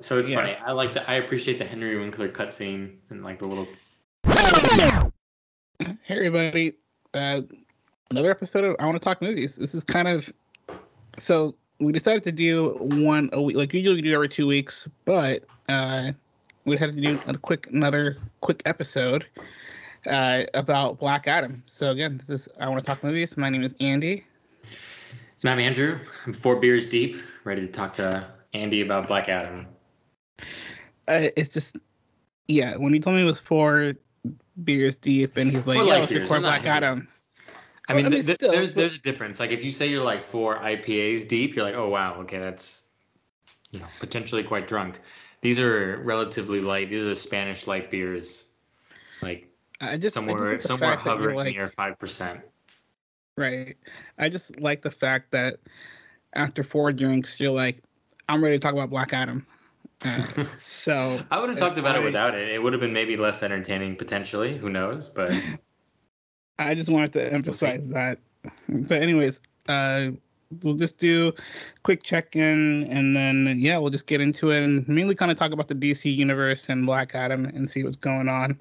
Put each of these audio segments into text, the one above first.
so it's Yeah. funny. I like the I appreciate the Henry Winkler cutscene and like the little Hey everybody, uh, another episode of I Want to Talk Movies. This is kind of so we decided to do one a week, like usually we do every two weeks, but uh, we had to do a quick another quick episode uh, about Black Adam. So again, this is I Want to Talk Movies. My name is Andy. And I'm Andrew. I'm four beers deep, ready to talk to Andy about Black Adam. Uh, it's just yeah, when he told me it was four beers deep, and he's like, Four yeah, light let's beers, record they're not Black heavy. Adam. I Well, mean, I mean, th- still, there's but- there's a difference. Like if you say you're like four IPAs deep, you're like, oh wow, okay, that's you know potentially quite drunk. These are relatively light. These are Spanish light beers, like I just I just somewhere like the somewhere fact that you're hovering like, near five percent. Right. I just like the fact that after four drinks, you're like, I'm ready to talk about Black Adam. So I would have talked about I- it without it. It would have been maybe less entertaining potentially. Who knows? But I just wanted to emphasize that. But anyways, uh, we'll just do quick check-in, and then yeah, we'll just get into it and mainly kind of talk about the DC universe and Black Adam and see what's going on.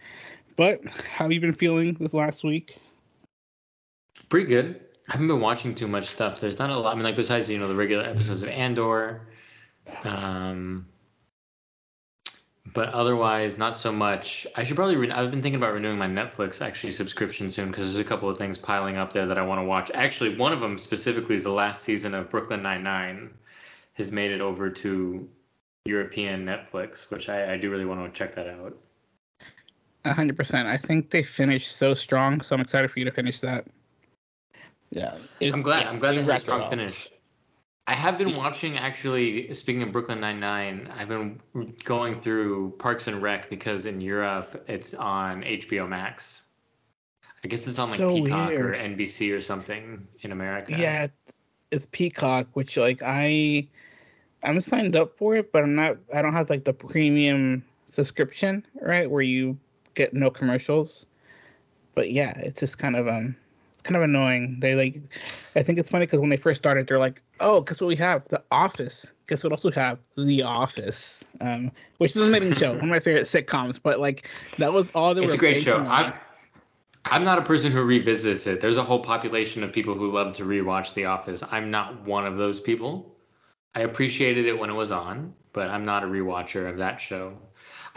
But how have you been feeling this last week? pretty good. I haven't been watching too much stuff. There's not a lot. I mean, like besides you know the regular episodes of Andor, um, but otherwise not so much. I should probably. Re- I've been thinking about renewing my Netflix actually subscription soon because there's a couple of things piling up there that I want to watch. Actually, one of them specifically is the last season of Brooklyn Nine Nine has made it over to European Netflix, which I, I do really want to check that out. A hundred percent. I think they finished so strong, so I'm excited for you to finish that. Yeah, it's- I'm glad. yeah, I'm glad they they had a strong finish. I have been watching actually. Speaking of Brooklyn Nine Nine, I've been going through Parks and Rec because in Europe it's on HBO Max. I guess it's on like So Peacock or. NBC or something in America. Yeah, it's- it's Peacock, which like I, I'm signed up for it, but I'm not. I don't have like the premium subscription, right, where you get no commercials. But yeah, it's just kind of um, it's kind of annoying. They like, I think it's funny because when they first started, they're like, oh, guess what we have? The Office. Guess what else we have? The Office. Um, which is an amazing show, one of my favorite sitcoms. But like, that was all they it's a great show. I'm, I'm not a person who revisits it. There's a whole population of people who love to rewatch The Office. I'm not one of those people. I appreciated it when it was on, but I'm not a rewatcher of that show.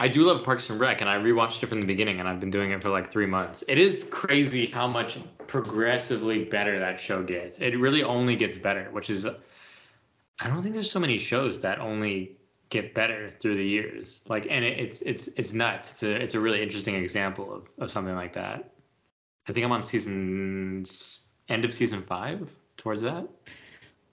I do love Parks and Rec, and I rewatched it from the beginning, and I've been doing it for like three months. It is crazy how much progressively better that show gets. It really only gets better, which is, I don't think there's so many shows that only get better through the years. Like, and it, it's it's it's nuts. It's a it's a really interesting example of, of something like that. I think I'm on season end of season five towards that.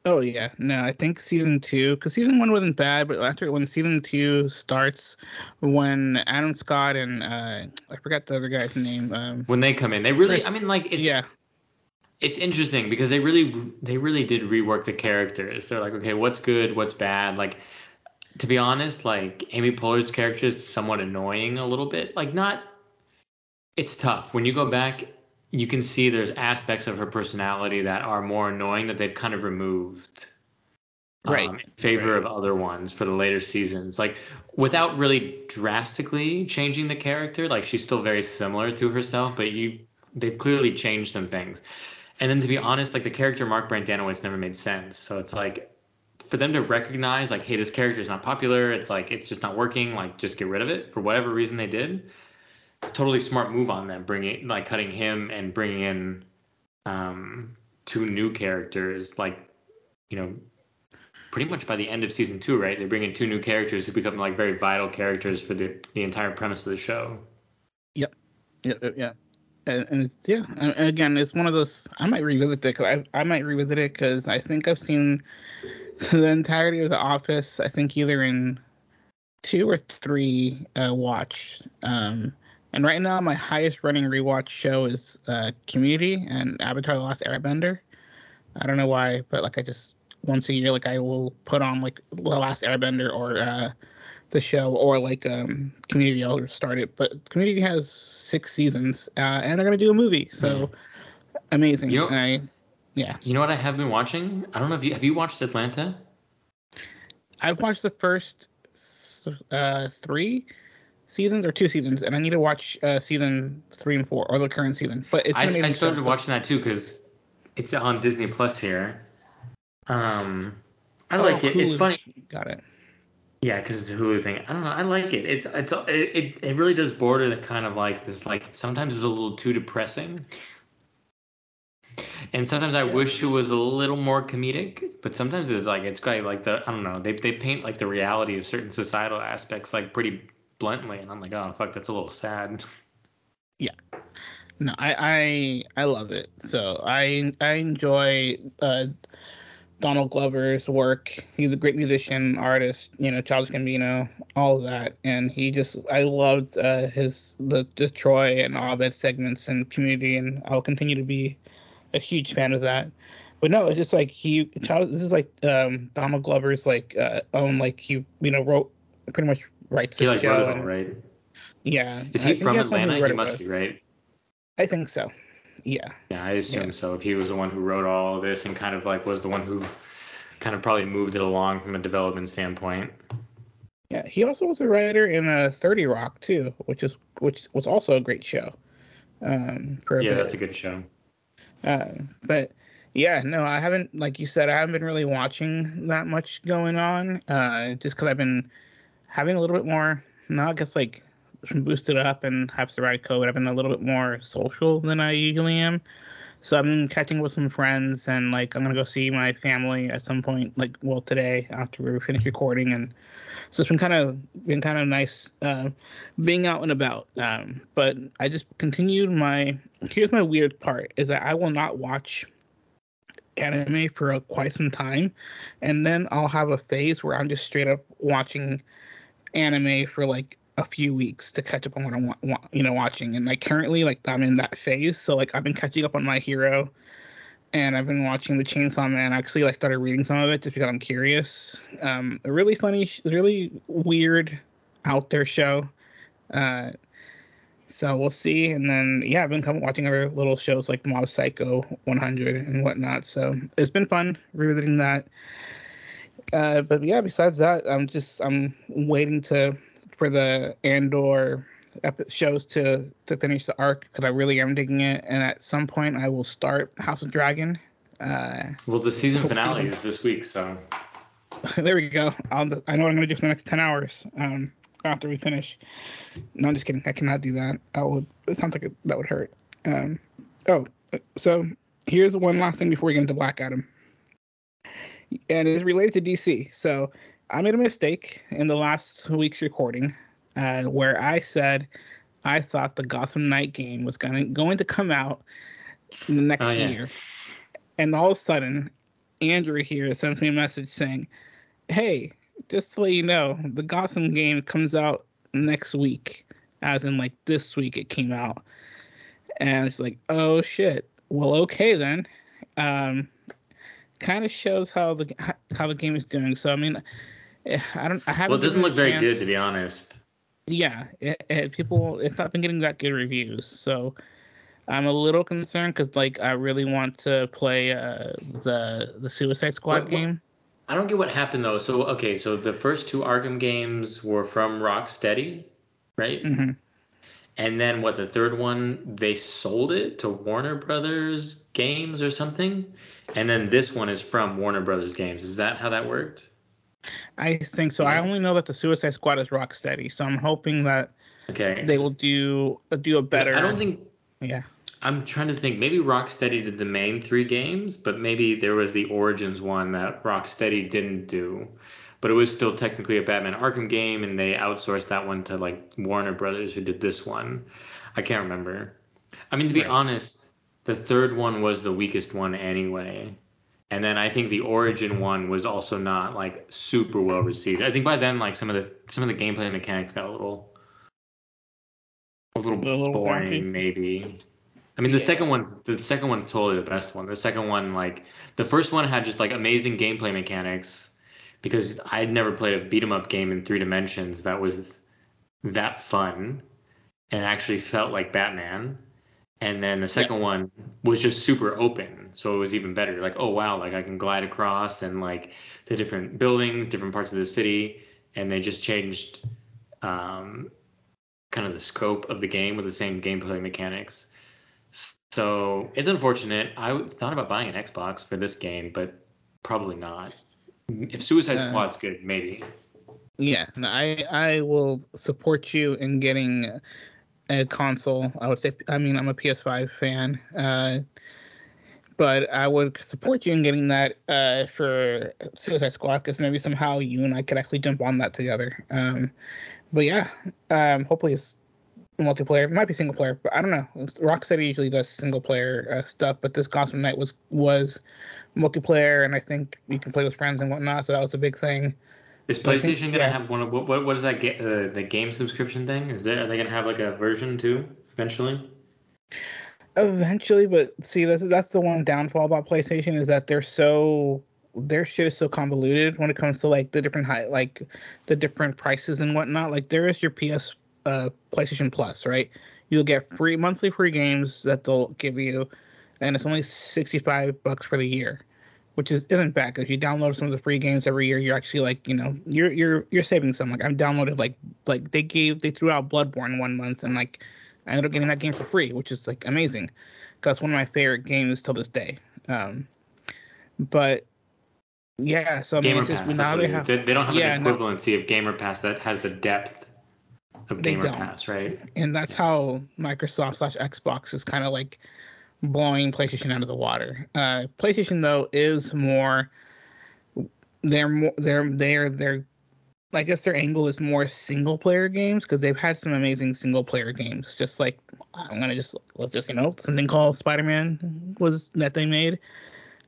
Oh yeah, no, I think season two, because season one wasn't bad, but after when season two starts, when Adam Scott and uh, I forgot the other guy's name. Um, When they come in, they really. I mean, like it's yeah, it's interesting because they really they really did rework the characters. They're like, okay, what's good, what's bad. Like, to be honest, like Amy Poehler's character is somewhat annoying a little bit. Like, not. It's tough when you go back. You can see there's aspects of her personality that are more annoying that they've kind of removed. Right. um, in favor of other ones for the later seasons. Like without really drastically changing the character, like she's still very similar to herself, but you they've clearly changed some things. And then to be honest, like the character Mark Brendanawicz never made sense. So it's like for them to recognize like, hey, this character is not popular. It's like it's just not working. Like just get rid of it for whatever reason they did. Totally smart move on them, bringing like cutting him and bringing in um, two new characters. Like you know, pretty much by the end of season two, right? They bring in two new characters who become like very vital characters for the the entire premise of the show. yeah, yeah, yeah. And, it's, yeah, and again, it's one of those. I might revisit it. Cause I I might revisit it because I think I've seen the entirety of The Office. I think either in two or three uh, watched. Um, and right now, my highest running rewatch show is uh, Community and Avatar: The Last Airbender. I don't know why, but like I just once a year, like I will put on like The Last Airbender or uh, the show or like um, Community. I'll start it, but Community has six seasons, uh, and they're gonna do a movie, so amazing. You know- I, yeah, You know what I have been watching? I don't know if you have you watched Atlanta? I've watched the first uh, three seasons or two seasons, and I need to watch uh, season three and four or the current season. But it's I, I started watching that too because it's on Disney Plus here. Um, I Oh, like it. It's funny. Got it. Yeah, because it's a Hulu thing. I don't know. I like it. It's it's it, it, it really does border the kind of like this like sometimes it's a little too depressing. And sometimes I Yeah. wish it was a little more comedic, but sometimes it's like it's great. Like the I don't know. They they paint like the reality of certain societal aspects like pretty bluntly, and I'm like, oh fuck, that's a little sad. Yeah. No, I I I love it. So I I enjoy uh, Donald Glover's work. He's a great musician, artist. You know, Childish Gambino, all of that, and he just I loved uh, his the Troy and Abed segments and Community, and I'll continue to be a huge fan of that. But no, it's just like he Child. This is like um, Donald Glover's like uh, own like he you know wrote pretty much writes He the like show. wrote it right? Yeah. Is he from who Atlanta? wrote He must be, right? I think so. Yeah. Yeah, I assume Yeah. so. If he was the one who wrote all of this and kind of like was the one who kind of probably moved it along from a development standpoint. Yeah, he also was a writer in uh, Thirty Rock too, which is which was also a great show. Um, for a Yeah, bit. that's a good show. Uh, but yeah, no, I haven't like you said, I haven't been really watching that much going on. Uh, just because I've been having a little bit more, not I guess like boosted up and have sporadic COVID. I've been a little bit more social than I usually am. So I'm catching with some friends and like I'm gonna go see my family at some point, like well today after we finish recording, and so it's been kind of been kind of nice uh, being out and about. Um, but I just continued my. Here's my weird part: is that I will not watch anime for uh, quite some time, and then I'll have a phase where I'm just straight up watching anime for like a few weeks to catch up on what I'm wa- you know watching. And like currently, like I'm in that phase, so like I've been catching up on My Hero. And I've been watching the Chainsaw Man. I actually like started reading some of it just because I'm curious. Um, a really funny, really weird, out there show. Uh, so we'll see. And then yeah, I've been come watching other little shows like Mob Psycho 100 and whatnot. So it's been fun revisiting that. Uh, but yeah, besides that, I'm just I'm waiting to for the Andor shows to to finish the arc because I really am digging it. And at some point, I will start House of Dragon. Uh, Well, the season finale is this week, so there we go. I'll, I know what I'm gonna do for the next ten hours. Um, after we finish. No, I'm just kidding. I cannot do that. I would. It sounds like it, that would hurt. Um. Oh, so here's one last thing before we get into Black Adam, and it's related to DC. So I made a mistake in the last week's recording, uh, where I said I thought the Gotham Knight game was gonna going to come out in the next Oh, yeah. year, and all of a sudden, Andrew here sends me a message saying, "Hey, just to let you know, the Gotham game comes out next week, as in like this week it came out." And it's like, "Oh shit. Well, okay then." Um, kind of shows how the how the game is doing. So I mean, I don't. I haven't. well, it doesn't look very a good to be honest. yeah, it, it, people, it's not been getting that good reviews. So I'm a little concerned because like I really want to play uh, the the Suicide Squad What- what- game. I don't get what happened though. So okay, so the first two Arkham games were from Rocksteady, right? hmm And then what? The third one they sold it to Warner Brothers Games or something, and then this one is from Warner Brothers Games. Is that how that worked? I think so. I only know that the Suicide Squad is Rocksteady, so I'm hoping that Okay. they will do uh, do a better. I don't think Yeah. I'm trying to think. Maybe Rocksteady did the main three games, but maybe there was the Origins one that Rocksteady didn't do. But it was still technically a Batman Arkham game, and they outsourced that one to like Warner Brothers, who did this one. I can't remember. I mean, to be Right. honest, the third one was the weakest one anyway. And then I think the Origin one was also not like super well received. I think by then, like some of the some of the gameplay mechanics got a little a little, A little boring, maybe. I mean, the Yeah. second one's the second one's totally the best one. The second one, like the first one, had just like amazing gameplay mechanics because I'd never played a beat 'em up game in three dimensions that was that fun and actually felt like Batman. And then the second one was just super open, so it was even better. Like, oh wow, like I can glide across and like the different buildings, different parts of the city, and they just changed um, kind of the scope of the game with the same gameplay mechanics. So it's unfortunate. I thought about buying an Xbox for this game, but probably not. If Suicide uh, Squad's good, maybe. Yeah, I I will support you in getting a console. I would say, I mean, I'm a PS5 fan, uh, but I would support you in getting that uh, for Suicide Squad because maybe somehow you and I could actually jump on that together. Um, but yeah, um, hopefully it's multiplayer. It might be single player, but I don't know. Rocksteady usually does single player uh, stuff, but this Gotham Knight was was multiplayer, and I think you can play with friends and whatnot. So that was a big thing. Is PlayStation think, gonna yeah. have one of what, what what is that ga- uh, the game subscription thing? Is there are they gonna have like a version too eventually? Eventually, but see that's that's the one downfall about PlayStation is that they're so their shit is so convoluted when it comes to like the different high like the different prices and whatnot. Like there is your PS uh PlayStation Plus, right? You'll get free monthly free games that they'll give you, and it's only sixty five bucks for the year which is isn't bad because you download some of the free games every year. You're actually like, you know, you're you're you're saving some. Like I've downloaded like like they gave they threw out Bloodborne one month and like I ended up getting that game for free, which is like amazing because one of my favorite games till this day. Um, but yeah, so I mean, Gamer Pass, now they, have, they, they don't have yeah, an equivalency no, of Gamer Pass that has the depth of Gamer Pass, right? And that's how Microsoft slash Xbox is kind of like blowing PlayStation out of the water. Uh, PlayStation though is more they're more they're they're they're I guess their angle is more single player games because they've had some amazing single player games. Just like I'm gonna just let's just you know something called Spider Man was that they made,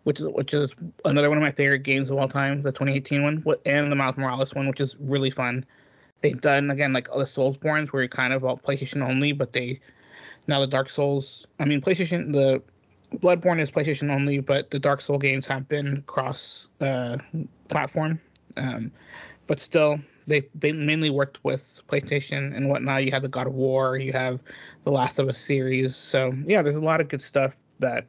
which is which is another one of my favorite games of all time, the 2018 one, and the Miles Morales one, which is really fun. They've done again like the Soulsbornes where you're kind of all PlayStation only, but they now the Dark Souls, I mean PlayStation, the Bloodborne is PlayStation only, but the Dark Soul games have been cross uh, platform. Um, but still, they, they mainly worked with PlayStation and whatnot. You have the God of War, you have the Last of Us series. So yeah, there's a lot of good stuff that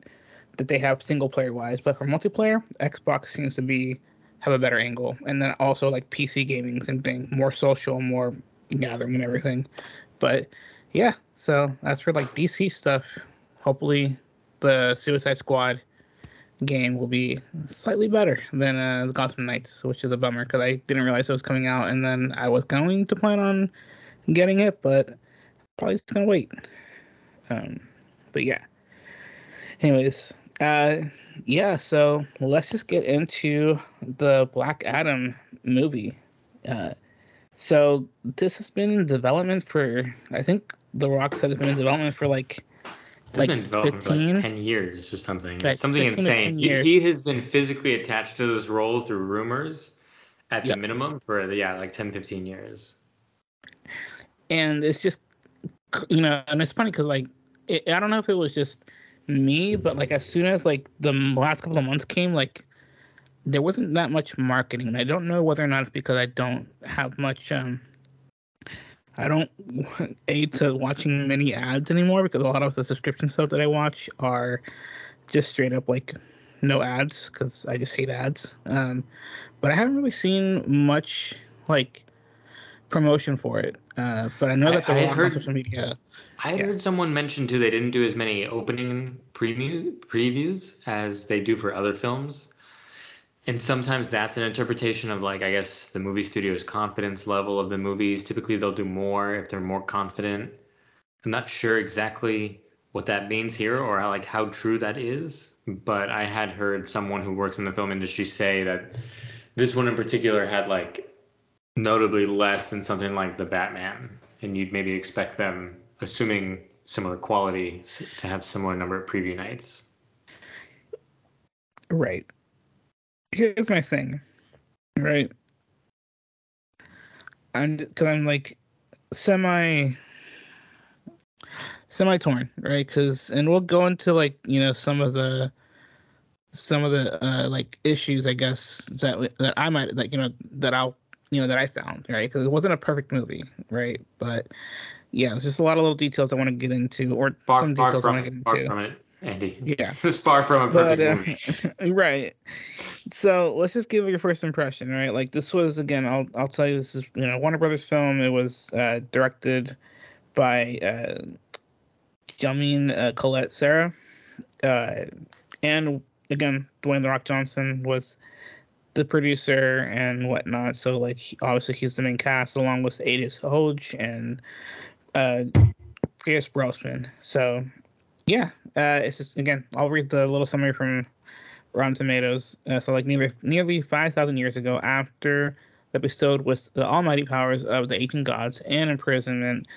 that they have single player wise. But for multiplayer, Xbox seems to be have a better angle, and then also like PC gaming, same thing, more social, more gathering and everything. But yeah, so as for like DC stuff, hopefully the Suicide Squad game will be slightly better than uh, the Gotham Knights, which is a bummer because I didn't realize it was coming out, and then I was going to plan on getting it, but probably just gonna wait. Um, but yeah. Anyways, uh, yeah. So let's just get into the Black Adam movie. Uh, so this has been in development for I think the Rock said it's been in development for like it's like been development 15? for like 10 years or something. Like something insane. He, he, has been physically attached to this role through rumors at the minimum for, the, yeah, like 10, 15 years. And it's just, you know, and it's funny because, like, it, I don't know if it was just me, but, like, as soon as, like, the last couple of months came, like, there wasn't that much marketing. I don't know whether or not it's because I don't have much, um, I don't aid to watching many ads anymore because a lot of the subscription stuff that I watch are just straight up like no ads because I just hate ads. Um, but I haven't really seen much like promotion for it. Uh, but I know that they're on social media. I yeah. heard someone mention too they didn't do as many opening preview previews as they do for other films. And sometimes that's an interpretation of like i guess the movie studio's confidence level of the movies. Typically they'll do more if they're more confident. I'm not sure exactly what that means here or how, like how true that is but i had heard someone who works in the film industry say that this one in particular had like notably less than something like the batman and you'd maybe expect them assuming similar quality to have similar number of preview nights right here's my thing, right? And because I'm like semi semi torn, right? Because and we'll go into like you know some of the some of the uh, like issues I guess that that I might like you know that I'll you know that I found right because it wasn't a perfect movie, right? But yeah, there's just a lot of little details I want to get into or far, some far details I want to get into. Far from it. Andy. Yeah. It's far from a But perfect uh, movie. right. So let's just give your first impression, right? Like this was again, I'll I'll tell you this is you know Warner Brothers film. It was uh, directed by uh, Jamin uh, Collet-Serra, uh, and again Dwayne the Rock Johnson was the producer and whatnot. So like obviously he's the main cast along with Aldis Hodge and uh, Pierce Brosnan. So yeah, uh, it's just again I'll read the little summary from Rotten Tomatoes. Uh, so like nearly nearly five thousand years ago, after the bestowed with the almighty powers of the ancient gods and imprisonment,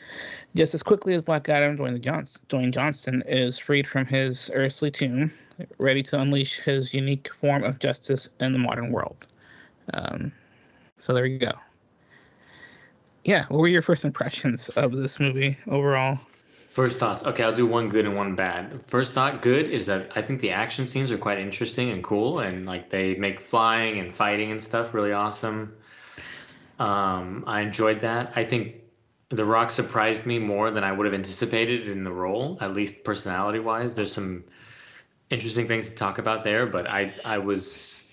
just as quickly as Black Adam, Dwayne, the Johns- Dwayne Johnston is freed from his earthly tomb, ready to unleash his unique form of justice in the modern world. Um, so there you go. Yeah, what were your first impressions of this movie overall? First thoughts. Okay, I'll do one good and one bad. First thought, good is that I think the action scenes are quite interesting and cool, and like they make flying and fighting and stuff really awesome. Um, I enjoyed that. I think The Rock surprised me more than I would have anticipated in the role, at least personality wise. There's some interesting things to talk about there, but I I was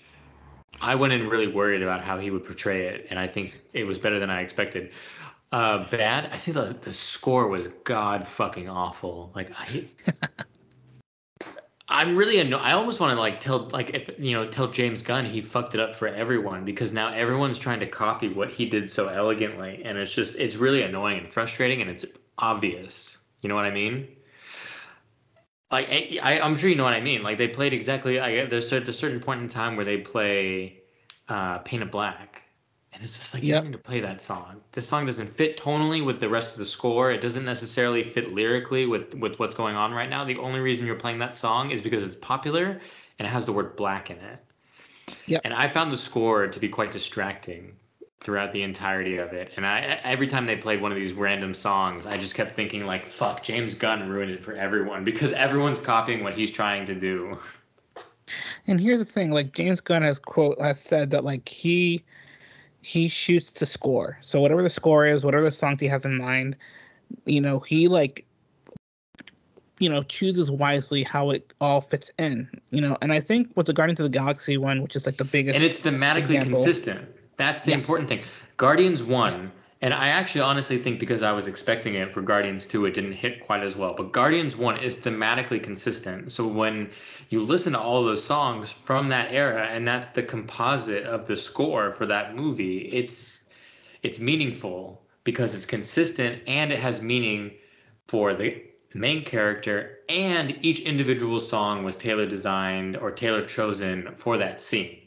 I went in really worried about how he would portray it, and I think it was better than I expected. Uh, bad. I think the, the score was god fucking awful. Like I, I'm really anno- I almost want to like tell like if you know tell James Gunn he fucked it up for everyone because now everyone's trying to copy what he did so elegantly, and it's just it's really annoying and frustrating, and it's obvious. You know what I mean? Like I, I, I'm sure you know what I mean. Like they played exactly. I there's cer- there's a certain point in time where they play uh, Paint It Black, and it's just like you Yep. don't need to play that song. This song doesn't fit tonally with the rest of the score. It doesn't necessarily fit lyrically with with what's going on right now. The only reason you're playing that song is because it's popular and it has the word black in it. Yep. And I found the score to be quite distracting throughout the entirety of it. And I every time they played one of these random songs, I just kept thinking like, fuck, James Gunn ruined it for everyone because everyone's copying what he's trying to do. And here's the thing, like James Gunn has quote has said that like he he shoots to score. So whatever the score is, whatever the songs he has in mind, you know, he like you know, chooses wisely how it all fits in. You know, and I think with the Guardians of the Galaxy one, which is like the biggest And it's thematically example. consistent. That's the Yes. important thing. Guardians 1, and I actually honestly think because I was expecting it for Guardians 2, it didn't hit quite as well. But Guardians 1 is thematically consistent. So when you listen to all those songs from that era, and that's the composite of the score for that movie, it's it's meaningful because it's consistent and it has meaning for the main character and each individual song was tailor designed or tailor chosen for that scene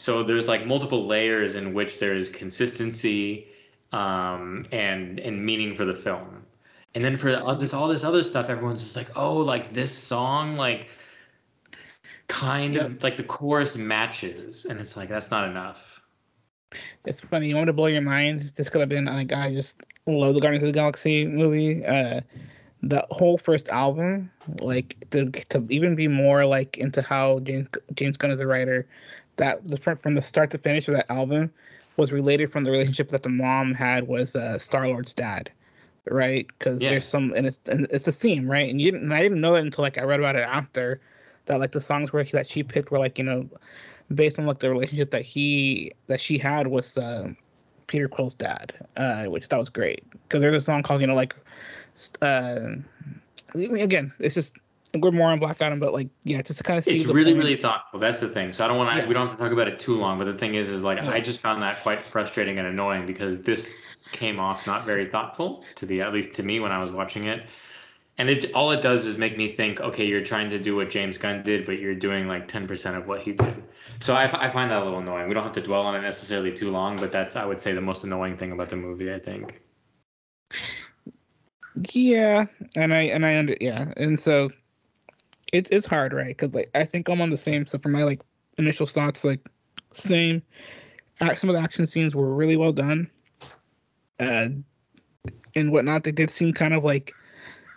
so there's like multiple layers in which there's consistency um, and and meaning for the film and then for all this all this other stuff everyone's just like oh like this song like kind of like the chorus matches and it's like that's not enough it's funny. You want to blow your mind? This could have been like I just love the Guardians of the Galaxy movie. Uh, the whole first album, like to to even be more like into how James James Gunn is a writer, that the from from the start to finish of that album was related from the relationship that the mom had was uh, Star Lord's dad, right? Because Yeah. there's some and it's and it's a theme, right? And you didn't, and I didn't know it until like I read about it after that like the songs where that she picked were like you know based on like the relationship that he that she had with uh, Peter Quill's dad, uh, which that was great. Because there's a song called you know like, uh, again, it's just we're more on Black Adam, but like yeah, just to kind of see. it's the really point. really thoughtful that's the thing so i don't want to Yeah. we don't have to talk about it too long but the thing is is like Yeah. i just found that quite frustrating and annoying because this came off not very thoughtful to the at least to me when i was watching it and it all it does is make me think okay you're trying to do what james gunn did but you're doing like 10% of what he did so I, I find that a little annoying we don't have to dwell on it necessarily too long but that's i would say the most annoying thing about the movie i think Yeah, and I and I under yeah, and so it's it's hard, right? Because like I think I'm on the same. So for my like initial thoughts, like same. Some of the action scenes were really well done, uh, and whatnot. They did seem kind of like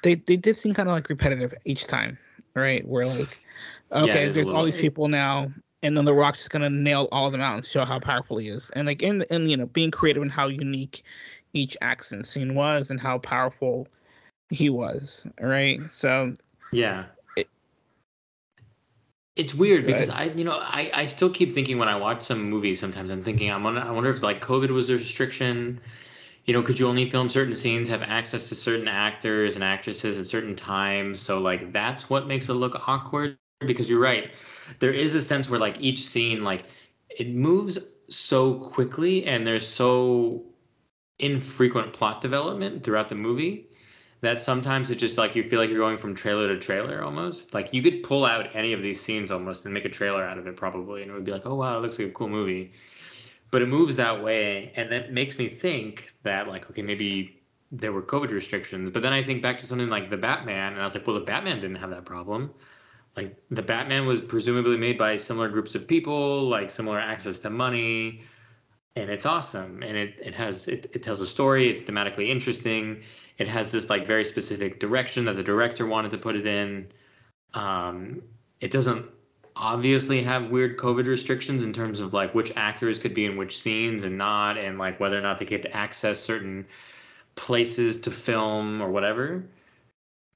they they did seem kind of like repetitive each time, right? Where like okay, there's there's all these people now. And then the Rock's just gonna nail all of them out and show how powerful he is, and like in and you know being creative and how unique each action scene was and how powerful he was right so yeah It's weird because I, you know, I, I still keep thinking when I watch some movies, sometimes I'm thinking, I'm on, I wonder if like COVID was a restriction. You know, could you only film certain scenes, have access to certain actors and actresses at certain times? So like that's what makes it look awkward. Because you're right, there is a sense where like each scene, like it moves so quickly and there's so infrequent plot development throughout the movie that sometimes it just like you feel like you're going from trailer to trailer almost. Like you could pull out any of these scenes almost and make a trailer out of it probably, and it would be like, oh wow, it looks like a cool movie. But it moves that way, and that makes me think that like, okay, maybe there were COVID restrictions. But then I think back to something like the Batman, and I was like, well, the Batman didn't have that problem. Like the Batman was presumably made by similar groups of people, like similar access to money, and it's awesome. And it, it has it, it tells a story. It's thematically interesting it has this like very specific direction that the director wanted to put it in. Um, it doesn't obviously have weird COVID restrictions in terms of like which actors could be in which scenes and not, and like whether or not they could access certain places to film or whatever.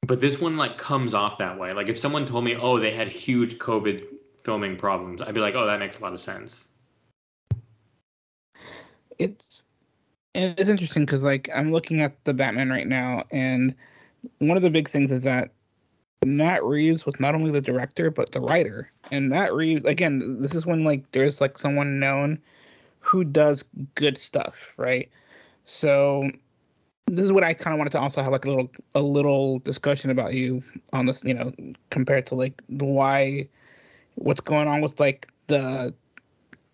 But this one like comes off that way. Like if someone told me, oh, they had huge COVID filming problems, I'd be like, oh, that makes a lot of sense. It's it's interesting because like I'm looking at the Batman right now, and one of the big things is that Matt Reeves was not only the director but the writer. And Matt Reeves, again, this is when like there's like someone known who does good stuff, right? So this is what I kind of wanted to also have like a little a little discussion about you on this, you know, compared to like why what's going on with like the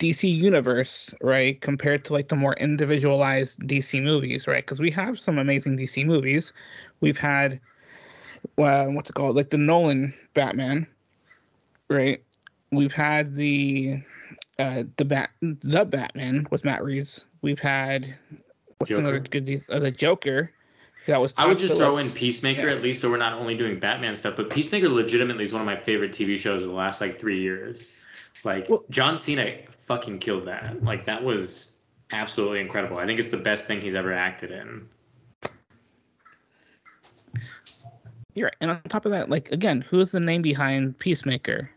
DC universe, right, compared to like the more individualized DC movies, right? Because we have some amazing DC movies. We've had, uh, what's it called, like the Nolan Batman, right? We've had the uh, the bat the Batman with Matt Reeves. We've had what's Joker. another good uh, the Joker. That was. I would just throw in Peacemaker yeah. at least, so we're not only doing Batman stuff, but Peacemaker legitimately is one of my favorite TV shows of the last like three years. Like well, John Cena fucking killed that. Like that was absolutely incredible. I think it's the best thing he's ever acted in. You're right. And on top of that, like again, who is the name behind Peacemaker?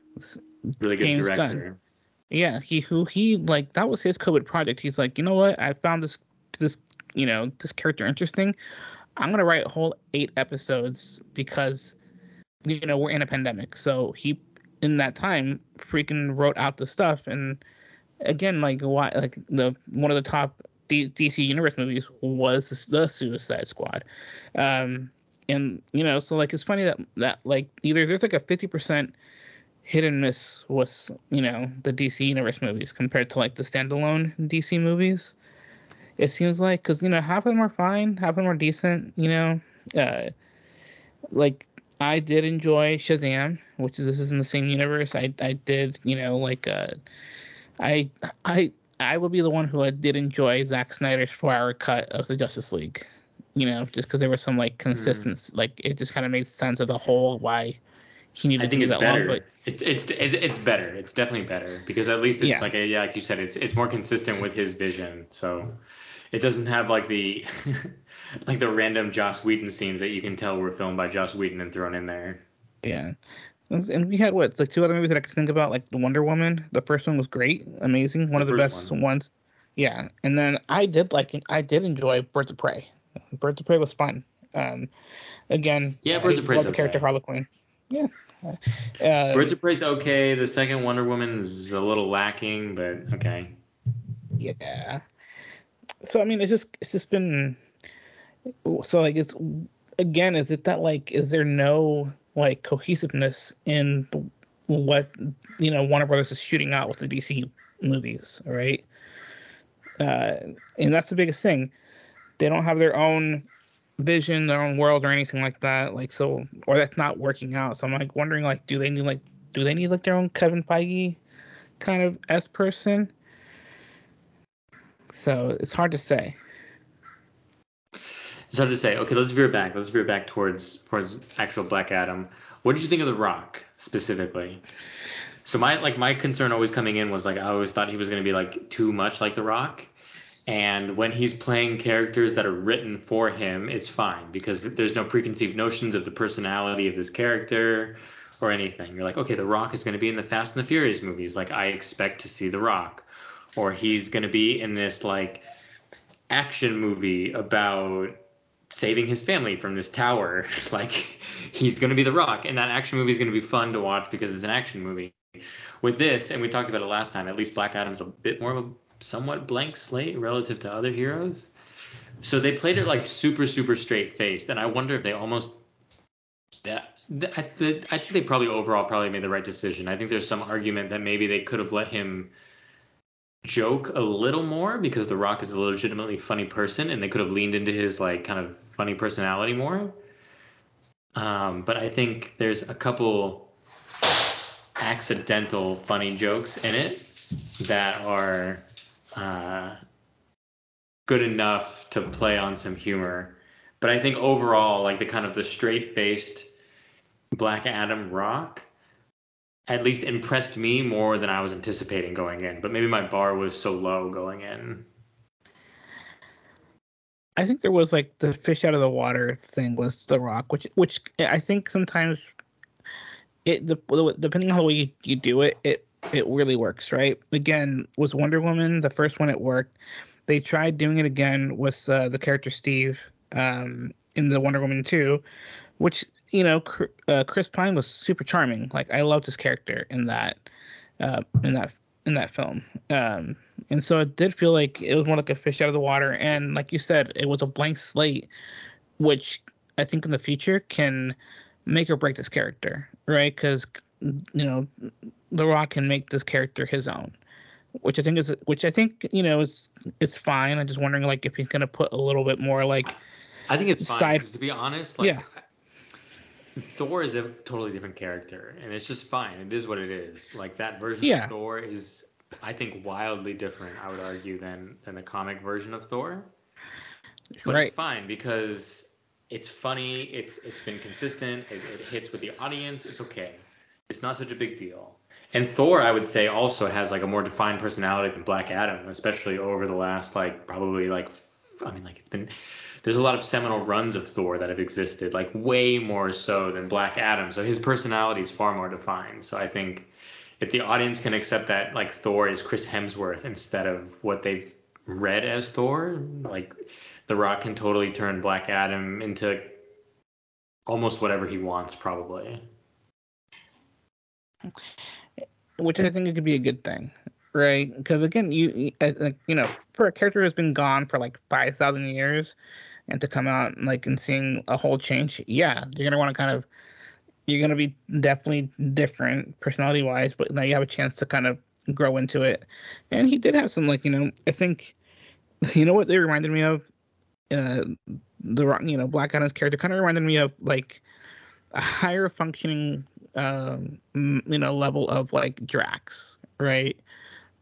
really good James director. Gunn. Yeah, he who he like that was his COVID project. He's like, you know what? I found this this you know this character interesting. I'm gonna write a whole eight episodes because you know we're in a pandemic. So he in that time freaking wrote out the stuff and again like why like the one of the top D- DC universe movies was the Suicide Squad. Um and you know so like it's funny that that like either there's like a 50% hit and miss with you know the DC universe movies compared to like the standalone DC movies. It seems like because you know half of them are fine, half of them are decent. You know, uh, like I did enjoy Shazam, which is this is in the same universe. I I did, you know, like uh, I I I will be the one who I did enjoy Zack Snyder's four-hour cut of the Justice League. You know, just because there was some like consistency, mm. like it just kind of made sense of the whole why he needed I think to do it's that better. long. But it's, it's it's it's better. It's definitely better because at least it's yeah. like a, yeah, like you said, it's it's more consistent with his vision. So it doesn't have like the like the random Joss Whedon scenes that you can tell were filmed by Joss Whedon and thrown in there. Yeah. And we had what, like two other movies that I could think about, like the Wonder Woman. The first one was great, amazing, one the of the best one. ones. Yeah, and then I did like, I did enjoy Birds of Prey. Birds of Prey was fun. Um, again, yeah, Birds of Prey. The okay. character Harley Quinn. Yeah. Uh, Birds of Prey's okay. The second Wonder Woman's a little lacking, but okay. Yeah. So I mean, it's just it's just been so like it's again is it that like is there no like cohesiveness in what you know Warner Brothers is shooting out with the DC movies, right? Uh, and that's the biggest thing. They don't have their own vision, their own world, or anything like that. Like so, or that's not working out. So I'm like wondering, like, do they need like, do they need like their own Kevin Feige kind of s person? So it's hard to say. It's to say. Okay, let's veer back. Let's veer back towards towards actual Black Adam. What did you think of The Rock specifically? So my like my concern always coming in was like I always thought he was going to be like too much like The Rock. And when he's playing characters that are written for him, it's fine because there's no preconceived notions of the personality of this character or anything. You're like, okay, The Rock is going to be in the Fast and the Furious movies. Like, I expect to see The Rock. Or he's going to be in this, like, action movie about saving his family from this tower. like, he's going to be The Rock. And that action movie is going to be fun to watch because it's an action movie. With this, and we talked about it last time, at least Black Adam's a bit more of a somewhat blank slate relative to other heroes. So they played it like super, super straight faced. And I wonder if they almost that I, think they probably overall probably made the right decision. I think there's some argument that maybe they could have let him joke a little more because The Rock is a legitimately funny person, and they could have leaned into his like kind of funny personality more. Um, but I think there's a couple accidental funny jokes in it that are uh, good enough to play on some humor. But I think overall, like the kind of the straight faced Black Adam Rock at least impressed me more than I was anticipating going in. But maybe my bar was so low going in. I think there was like the fish out of the water thing was the rock, which which I think sometimes it the, depending on way you, you do it, it it really works, right? Again, was Wonder Woman the first one it worked. They tried doing it again with uh, the character Steve um, in the Wonder Woman 2, which you know, uh, Chris Pine was super charming. Like I loved his character in that, uh, in that in that film. Um, and so it did feel like it was more like a fish out of the water. And like you said, it was a blank slate, which I think in the future can make or break this character, right? Because you know, The Rock can make this character his own, which I think is which I think you know is it's fine. I'm just wondering like if he's gonna put a little bit more like. I think it's fine. Side... To be honest, like, yeah. Thor is a totally different character, and it's just fine. It is what it is. Like that version yeah. of Thor is, I think, wildly different. I would argue than than the comic version of Thor. But right. it's fine because it's funny. It's it's been consistent. It, it hits with the audience. It's okay. It's not such a big deal. And Thor, I would say, also has like a more defined personality than Black Adam, especially over the last like probably like I mean like it's been there's a lot of seminal runs of Thor that have existed, like way more so than Black Adam. So his personality is far more defined. So I think if the audience can accept that like Thor is Chris Hemsworth instead of what they've read as Thor, like The Rock can totally turn Black Adam into almost whatever he wants, probably. Which I think it could be a good thing, right? Because again, you you know, for a character who's been gone for like five thousand years, and to come out and like and seeing a whole change, yeah, you're gonna want to kind of you're gonna be definitely different personality wise, but now you have a chance to kind of grow into it. And he did have some like you know I think you know what they reminded me of uh the you know Black Adam's character kind of reminded me of like a higher functioning um you know level of like Drax, right?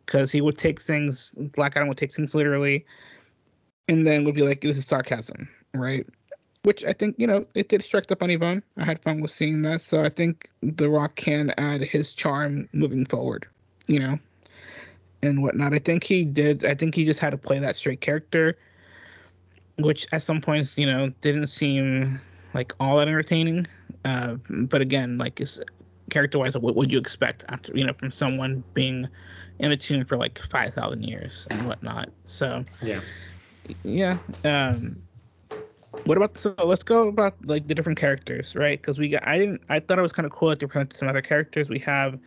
Because he would take things Black Adam would take things literally and then would be like, this is sarcasm, right? Which I think, you know, it did strike the funny bone. I had fun with seeing that. So I think The Rock can add his charm moving forward, you know, and whatnot. I think he did. I think he just had to play that straight character, which at some points, you know, didn't seem like all that entertaining. Uh, but again, like, is character wise, what would you expect after, you know, from someone being in a tune for like 5,000 years and whatnot? So, yeah yeah. Um, what about so? Let's go about like the different characters, right? Because we got I didn't I thought it was kind of cool that they presented some other characters. We have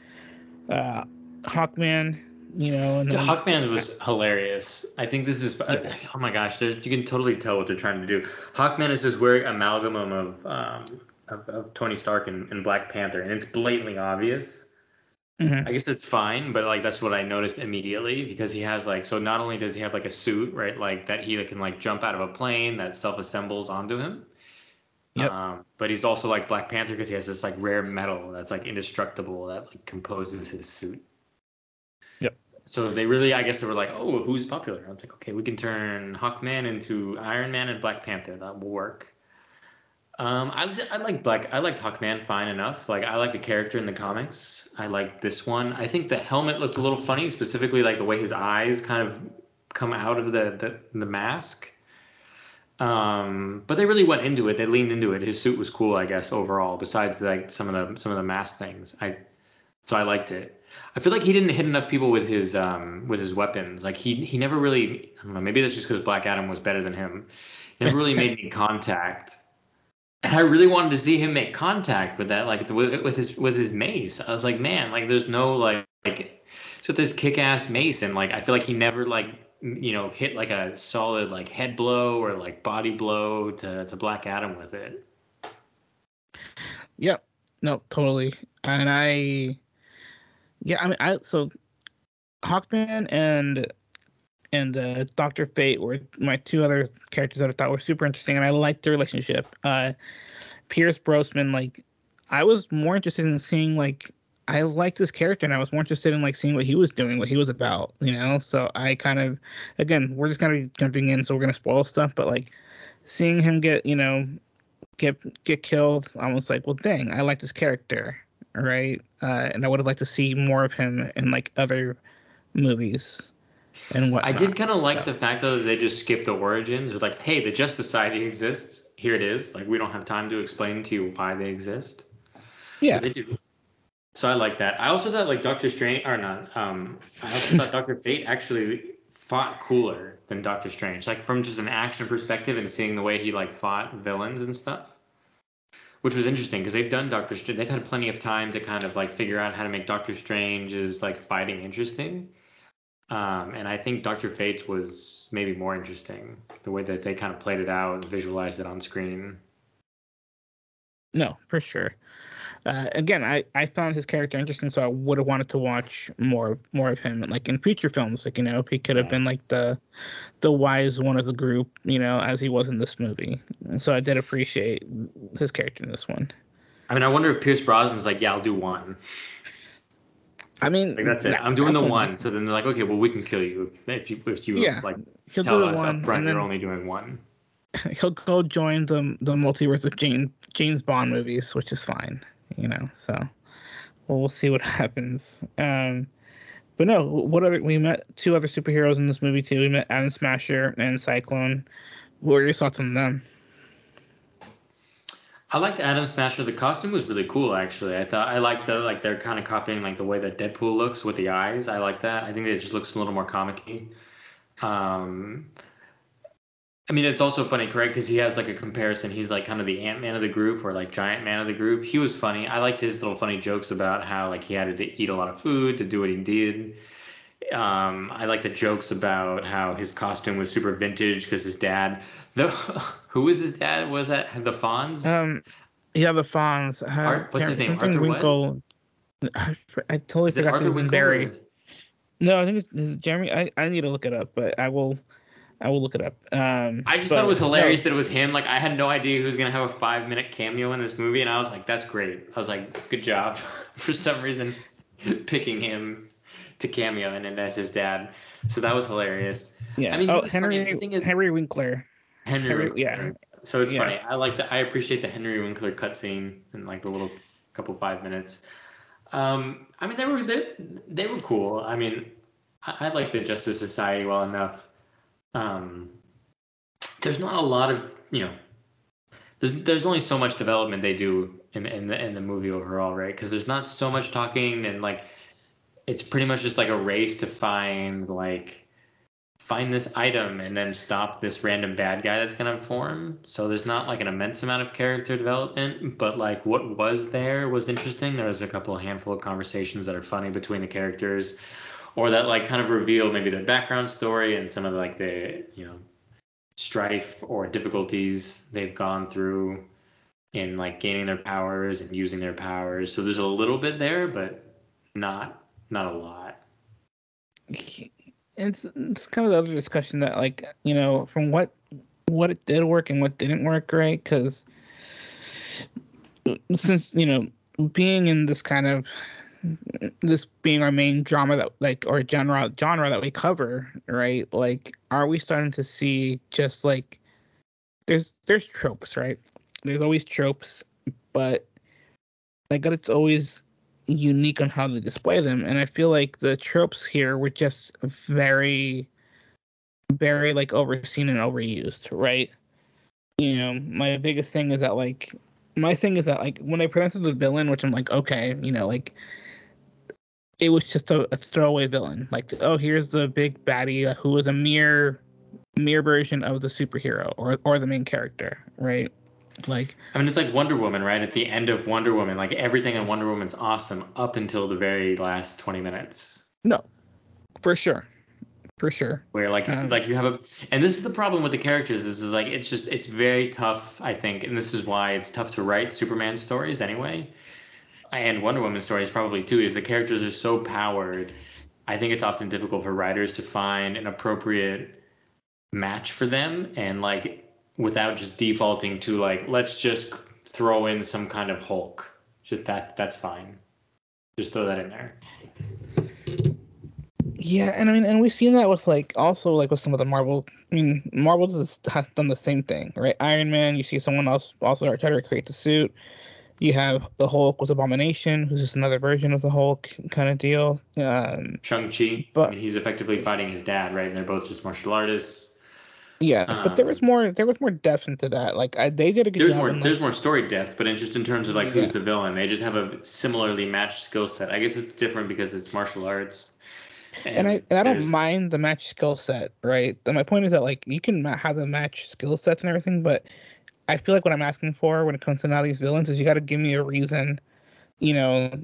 uh, Hawkman, you know. And then, Hawkman was hilarious. I think this is yeah. oh my gosh, you can totally tell what they're trying to do. Hawkman is this weird amalgam of um, of, of Tony Stark and, and Black Panther, and it's blatantly obvious. Mm-hmm. I guess it's fine, but like that's what I noticed immediately because he has like so not only does he have like a suit right like that he can like jump out of a plane that self assembles onto him, yep. Um, but he's also like Black Panther because he has this like rare metal that's like indestructible that like composes his suit. Yep. So they really I guess they were like oh who's popular? I was like okay we can turn Hawkman into Iron Man and Black Panther that will work. Um, I, I like Black. I liked Hawkman fine enough. Like I like the character in the comics. I like this one. I think the helmet looked a little funny, specifically like the way his eyes kind of come out of the the, the mask. Um, but they really went into it. They leaned into it. His suit was cool, I guess, overall. Besides like some of the some of the mask things, I so I liked it. I feel like he didn't hit enough people with his um with his weapons. Like he he never really. I don't know. Maybe that's just because Black Adam was better than him. He never really made any contact. And I really wanted to see him make contact with that, like with, with his with his mace. I was like, man, like there's no like like so this kick-ass mace, and like I feel like he never like you know hit like a solid like head blow or like body blow to to Black Adam with it. Yep. No, totally. And I, yeah, I mean, I so Hawkman and and uh, Doctor Fate were my two other characters that I thought were super interesting, and I liked the relationship. Uh, Pierce Brosnan, like, I was more interested in seeing like I liked this character, and I was more interested in like seeing what he was doing, what he was about, you know. So I kind of, again, we're just gonna be jumping in, so we're gonna spoil stuff, but like seeing him get, you know, get get killed, I was like, well, dang, I like this character, right? Uh, and I would have liked to see more of him in like other movies and what. I did kind of like the fact though that they just skipped the origins. They're like, hey, the Justice Society exists. Here it is. Like we don't have time to explain to you why they exist. Yeah, But they do. So I like that. I also thought like Doctor Strange or not. Um, I also thought Doctor Fate actually fought cooler than Doctor Strange. Like from just an action perspective and seeing the way he like fought villains and stuff. Which was interesting because they've done Doctor Strange. They've had plenty of time to kind of like figure out how to make Doctor Strange's like fighting interesting. Um, and I think Doctor Fate's was maybe more interesting the way that they kind of played it out and visualized it on screen. No, for sure. Uh, again, I, I found his character interesting, so I would have wanted to watch more more of him, like in future films. Like you know, he could have Yeah. been like the the wise one of the group, you know, as he was in this movie. And so I did appreciate his character in this one. I mean, I wonder if Pierce Brosnan's like, yeah, I'll do one. I mean, Like that's it. nah, I'm doing the one. So then they're like, okay, well we can kill you if you if you Yeah, like He'll tell do us one, up front and you're only doing one. he'll go join the the multiverse of James James Bond movies, which is fine, you know. So well, we'll see what happens. Um, but no, what other we met two other superheroes in this movie too. We met Atom Smasher and Cyclone. What were your thoughts on them? I liked Atom Smasher. The costume was really cool, actually. I thought I liked the like they're kind of copying like the way that Deadpool looks with the eyes. I like that. I think it just looks a little more comic-y. Um, I mean, it's also funny, correct? Because he has like a comparison. He's like kind of the Ant Man of the group or like Giant Man of the group. He was funny. I liked his little funny jokes about how like he had to eat a lot of food to do what he did. Um, I like the jokes about how his costume was super vintage because his dad, who was his dad? Was that the Fonz? Um, yeah, the Fonz. Uh, Ar- what's his name? Something Arthur? Winkle. I, I totally Is it forgot Arthur Winkle? Barry. or- No, I think it's, Jeremy. I, I need to look it up, but I will. I will look it up. Um, I just but thought it was no, hilarious that it was him. Like I had no idea he was gonna have a five minute cameo in this movie, and I was like, "That's great." I was like, "Good job." For some reason, picking him to cameo in it as his dad, so that was hilarious. Yeah. I mean, oh, funny. Henry The thing is- Henry Winkler. Henry, Henry- Winkler. yeah. So it's Yeah. funny. I like that. I appreciate the Henry Winkler cutscene and like the little couple five minutes. Um, I mean, they were they, they were cool. I mean, I, I like the Justice Society well enough. Um, there's not a lot of you know. There's, there's only so much development they do in in the in the movie overall, right? Because there's not so much talking and like it's pretty much just like a race to find like find this item and then stop this random bad guy that's gonna form. So there's not like an immense amount of character development, but like what was there was interesting. There was a couple handful of conversations that are funny between the characters, or that like kind of reveal maybe the background story and some of like the you know strife or difficulties they've gone through in like gaining their powers and using their powers. So there's a little bit there, but not not a lot. It's it's kind of the other discussion that like you know from what what it did work and what didn't work, right? Because since you know being in this kind of this being our main drama that like or genre genre that we cover right like are we starting to see just like there's there's tropes right there's always tropes but like it's always unique on how to display them and i feel like the tropes here were just very very like overseen and overused right you know, my biggest thing is that like my thing is that like when they presented the villain, which I'm like, okay, you know, like it was just a, a throwaway villain. Like, oh, here's the big baddie who was a mere mere version of the superhero or or the main character, right? Like, I mean, it's like Wonder Woman, right? At the end of Wonder Woman, like everything in Wonder Woman's awesome up until the very last 20 minutes. No, for sure, for sure. Where like um, like you have a, and this is the problem with the characters is, is like it's just it's very tough, I think, and this is why it's tough to write Superman stories anyway, and Wonder Woman stories probably too, is the characters are so powered. I think it's often difficult for writers to find an appropriate match for them and like without just defaulting to like let's just throw in some kind of Hulk. Just that that's fine. Just throw that in there. Yeah, and I mean, and we've seen that with like also like with some of the Marvel. I mean, Marvel has, has done the same thing, right? Iron Man, you see someone else also try to recreate the suit. You have the Hulk was Abomination, who's just another version of the Hulk kind of deal. Um, Shang Chi, but I mean, he's effectively fighting his dad, right? And they're both just martial artists. Yeah, um, but there was um, more. There was more depth into that. Like I, they did a good there's job. More, in, like, there's more story depth, but in just in terms of like who's the villain, they just have a similarly matched skill set. I guess it's different because it's martial arts. And, and I and I don't mind the match skill set, right? And my point is that like you can have the match skill sets and everything, but I feel like what I'm asking for when it comes to now these villains is you got to give me a reason, you know,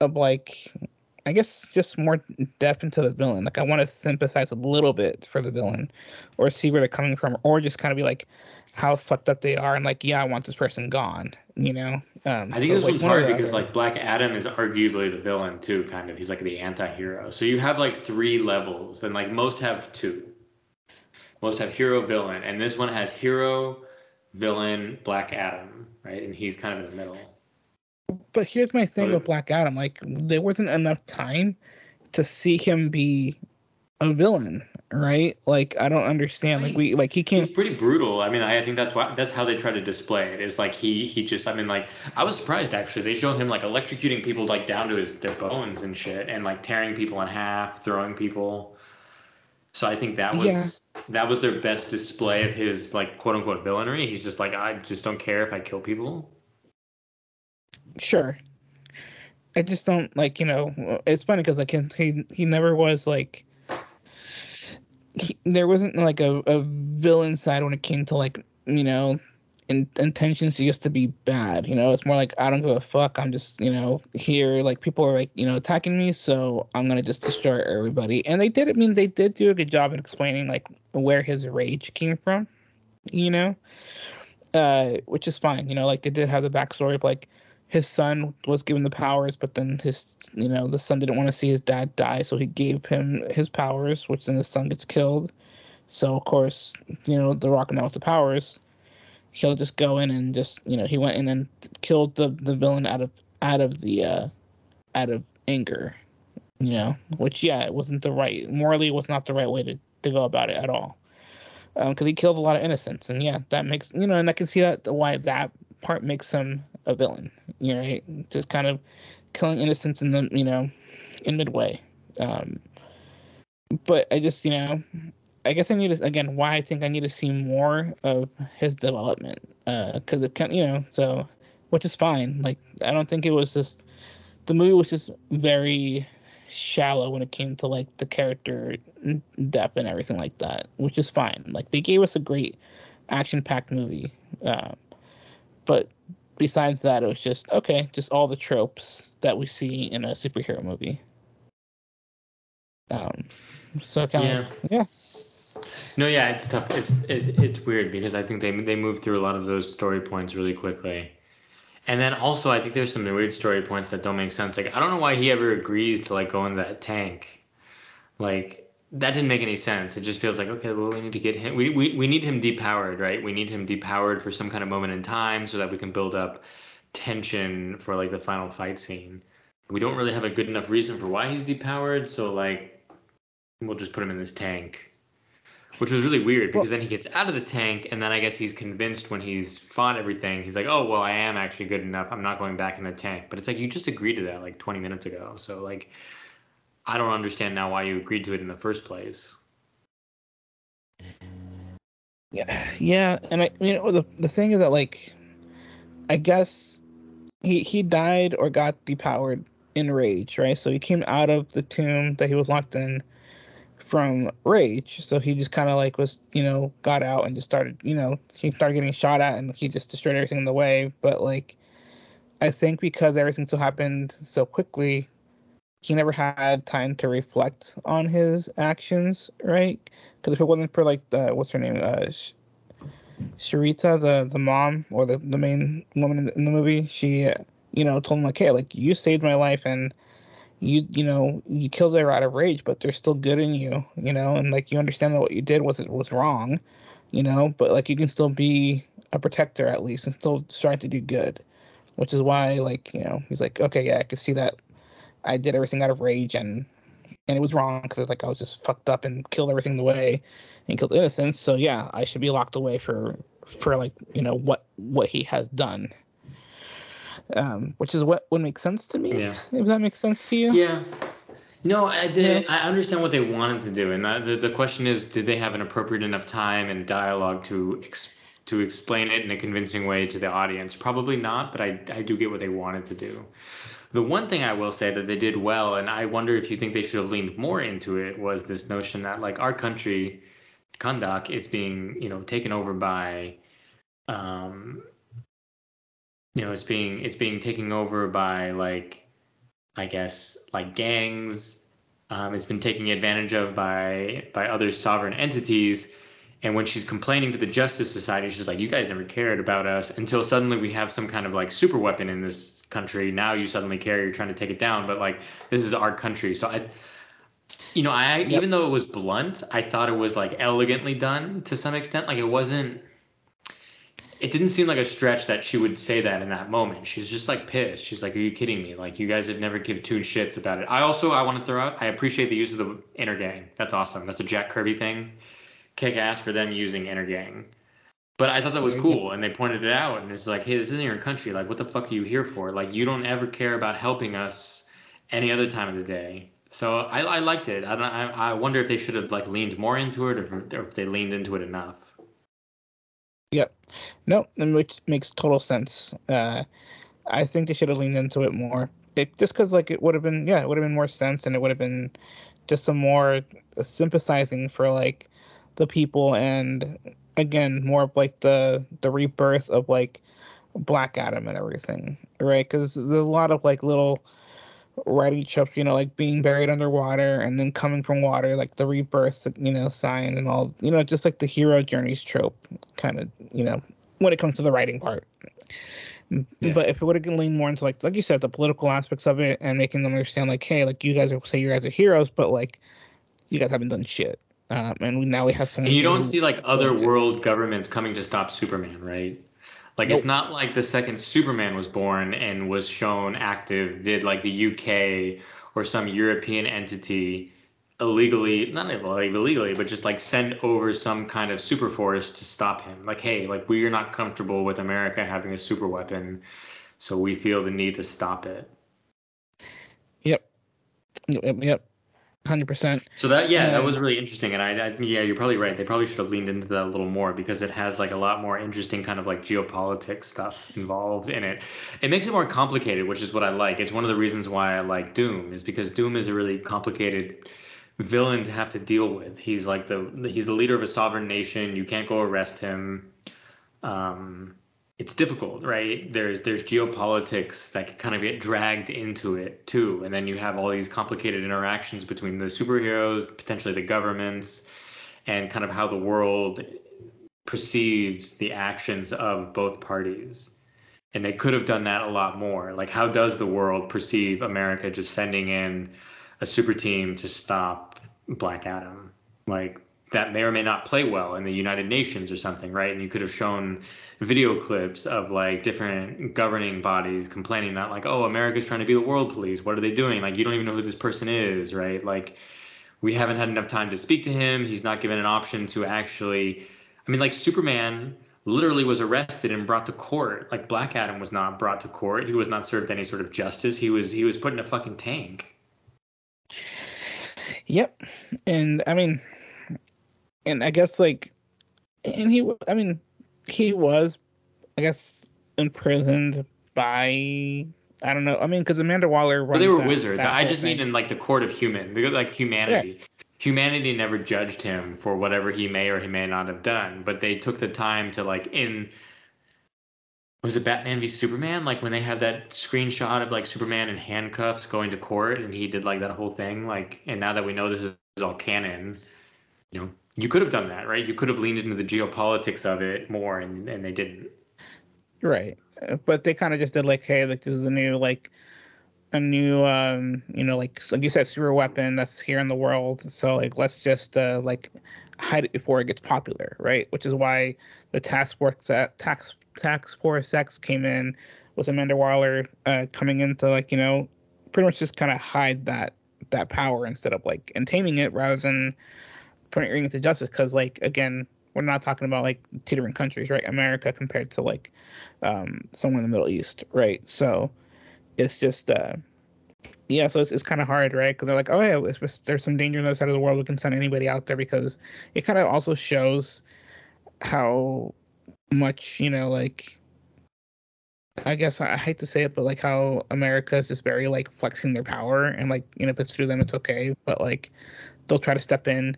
of like I guess just more depth into the villain. Like I want to sympathize a little bit for the villain, or see where they're coming from, or just kind of be like how fucked up they are, and like yeah, I want this person gone. You know. Um, I think so this like, one's hard because like Black Adam is arguably the villain too, kind of. He's like the anti-hero. So you have like three levels, and like most have two. Most have hero villain, and this one has hero, villain, Black Adam, right? And he's kind of in the middle. But here's my thing with Black Adam: like, there wasn't enough time to see him be a villain, right? Like, I don't understand. Like, we like he can't. He's pretty brutal. I mean, I think that's why that's how they try to display it. Is like he he just. I mean, like I was surprised actually. They show him like electrocuting people like down to his their bones and shit, and like tearing people in half, throwing people. So I think that was yeah. that was their best display of his like quote unquote villainy. He's just like I just don't care if I kill people sure. I just don't like you know. It's funny because like he he never was like. He, there wasn't like a, a villain side when it came to like you know in, intentions used to be bad you know it's more like i don't give a fuck i'm just you know here like people are like you know attacking me so i'm gonna just destroy everybody and they did i mean they did do a good job in explaining like where his rage came from you know uh which is fine you know like they did have the backstory of like his son was given the powers, but then his, you know, the son didn't want to see his dad die, so he gave him his powers, which then the son gets killed. So of course, you know, the Rock now the powers. He'll just go in and just, you know, he went in and killed the the villain out of out of the uh out of anger, you know, which yeah, it wasn't the right morally was not the right way to to go about it at all. Because um, he killed a lot of innocents, and yeah, that makes you know, and I can see that why that part makes him a villain. You know, right? just kind of killing innocents in the you know in midway. Um, but I just you know I guess I need to again why I think I need to see more of his development because uh, it can you know so which is fine. Like I don't think it was just the movie was just very shallow when it came to like the character depth and everything like that, which is fine. Like they gave us a great action packed movie. Uh, but besides that, it was just okay, just all the tropes that we see in a superhero movie. Um, so kind yeah. of yeah. No, yeah, it's tough. It's it, it's weird because I think they they move through a lot of those story points really quickly. And then also, I think there's some weird story points that don't make sense. Like, I don't know why he ever agrees to like go in that tank. Like, that didn't make any sense. It just feels like okay, well, we need to get him. We, we we need him depowered, right? We need him depowered for some kind of moment in time so that we can build up tension for like the final fight scene. We don't really have a good enough reason for why he's depowered, so like we'll just put him in this tank, which was really weird because well, then he gets out of the tank and then I guess he's convinced when he's fought everything, he's like, oh well, I am actually good enough. I'm not going back in the tank. But it's like you just agreed to that like 20 minutes ago, so like I don't understand now why you agreed to it in the first place. Yeah, yeah, and I you know the the thing is that like, I guess he he died or got depowered in rage, right? So he came out of the tomb that he was locked in from rage. So he just kind of like was, you know, got out and just started, you know, he started getting shot at and he just destroyed everything in the way. But like, I think because everything so happened so quickly, he never had time to reflect on his actions, right? Because if it wasn't for like the what's her name, uh, Sharita, the the mom or the the main woman in the, in the movie, she, you know, told him like, hey, like you saved my life and you you know you killed her out of rage, but there's still good in you, you know, and like you understand that what you did was it was wrong, you know, but like you can still be a protector at least and still try to do good, which is why like you know he's like okay yeah I can see that I did everything out of rage and and it was wrong because like I was just fucked up and killed everything the way and killed innocents. So yeah, I should be locked away for for like you know what what he has done. Um, which is what would make sense to me. Yeah. If that makes sense to you. Yeah. No, I did. Yeah. I understand what they wanted to do, and that, the the question is, did they have an appropriate enough time and dialogue to ex, to explain it in a convincing way to the audience? Probably not, but I I do get what they wanted to do. The one thing I will say that they did well, and I wonder if you think they should have leaned more into it, was this notion that like our country, Kahndaq, is being you know taken over by, um, you know, it's being it's being taken over by like, I guess like gangs. Um, it's been taken advantage of by by other sovereign entities. And when she's complaining to the Justice Society, she's like, "You guys never cared about us until suddenly we have some kind of like super weapon in this country. Now you suddenly care. You're trying to take it down, but like this is our country." So I, you know, I Yep. even though it was blunt, I thought it was like elegantly done to some extent. Like it wasn't. It didn't seem like a stretch that she would say that in that moment. She's just like pissed. She's like, "Are you kidding me? Like you guys have never give two shits about it." I also I want to throw out. I appreciate the use of the Intergang. That's awesome. That's a Jack Kirby thing kick ass for them using Intergang. But I thought that was cool, and they pointed it out, and it's like, hey, this isn't your country. Like, what the fuck are you here for? Like, you don't ever care about helping us any other time of the day. So I, I liked it. I, don't, I I wonder if they should have like leaned more into it, or if, or if they leaned into it enough. Yep. No, and which makes total sense. Uh, I think they should have leaned into it more. It just because like it would have been yeah, it would have been more sense and it would have been just some more sympathizing for like the people and again more of like the the rebirth of like Black Adam and everything, right? Because there's a lot of like little writing trips, you know, like being buried underwater and then coming from water, like the rebirth, you know, sign and all, you know, just like the hero journeys trope, kind of, you know, when it comes to the writing part. Yeah. But if it would have leaned more into like, like you said, the political aspects of it and making them understand, like, hey, like you guys are say you guys are heroes, but like you guys haven't done shit. Um, and we, now we have some. And you don't see like other world governments coming to stop Superman, right? Like it's not like the second Superman was born and was shown active, did like the UK or some European entity illegally, not illegally, but just like send over some kind of super force to stop him. Like, hey, like we are not comfortable with America having a super weapon, so we feel the need to stop it. Yep. Yep. Yep. Hundred percent. So that yeah, that Um, was really interesting, and I, I yeah, you're probably right. They probably should have leaned into that a little more because it has like a lot more interesting kind of like geopolitics stuff involved in it. It makes it more complicated, which is what I like. It's one of the reasons why I like Doom is because Doom is a really complicated villain to have to deal with. He's like the he's the leader of a sovereign nation. You can't go arrest him. Um, it's difficult, right? There's there's geopolitics that can kind of get dragged into it too, and then you have all these complicated interactions between the superheroes, potentially the governments, and kind of how the world perceives the actions of both parties. And they could have done that a lot more. Like, how does the world perceive America just sending in a super team to stop Black Adam? Like, that may or may not play well in the United Nations or something, right? And you could have shown video clips of like different governing bodies complaining that like, oh, America's trying to be the world police. What are they doing? Like, you don't even know who this person is, right? Like, we haven't had enough time to speak to him. He's not given an option to actually. I mean, like Superman literally was arrested and brought to court. Like Black Adam was not brought to court. He was not served any sort of justice. He was he was put in a fucking tank. Yep. And I mean, and I guess like And he, I mean, he was, I guess, imprisoned by I don't know. I mean, because Amanda Waller. But they were wizards. I just thing. mean in like the court of human, like humanity. Yeah. Humanity never judged him for whatever he may or he may not have done, but they took the time to like in. Was it Batman v Superman? Like when they had that screenshot of like Superman in handcuffs going to court, and he did like that whole thing. Like, and now that we know this is all canon, you know, you could have done that, right? You could have leaned into the geopolitics of it more, and and they didn't. Right but they kind of just did like, hey, like this is a new like a new um you know like like you said super weapon that's here in the world so like let's just uh like hide it before it gets popular right which is why the task force uh, tax task force x came in with amanda waller uh coming in to like you know pretty much just kind of hide that that power instead of like and taming it rather than putting it into justice because like again we're not talking about like two different countries, right? America compared to like um, somewhere in the Middle East, right? So it's just uh, yeah, so it's, it's kind of hard, right? Because they're like, oh yeah, if there's some danger on the other side of the world, we can send anybody out there because it kind of also shows how much you know, like I guess I hate to say it, but like how America is just very like flexing their power and like you know if it's through them, it's okay, but like they'll try to step in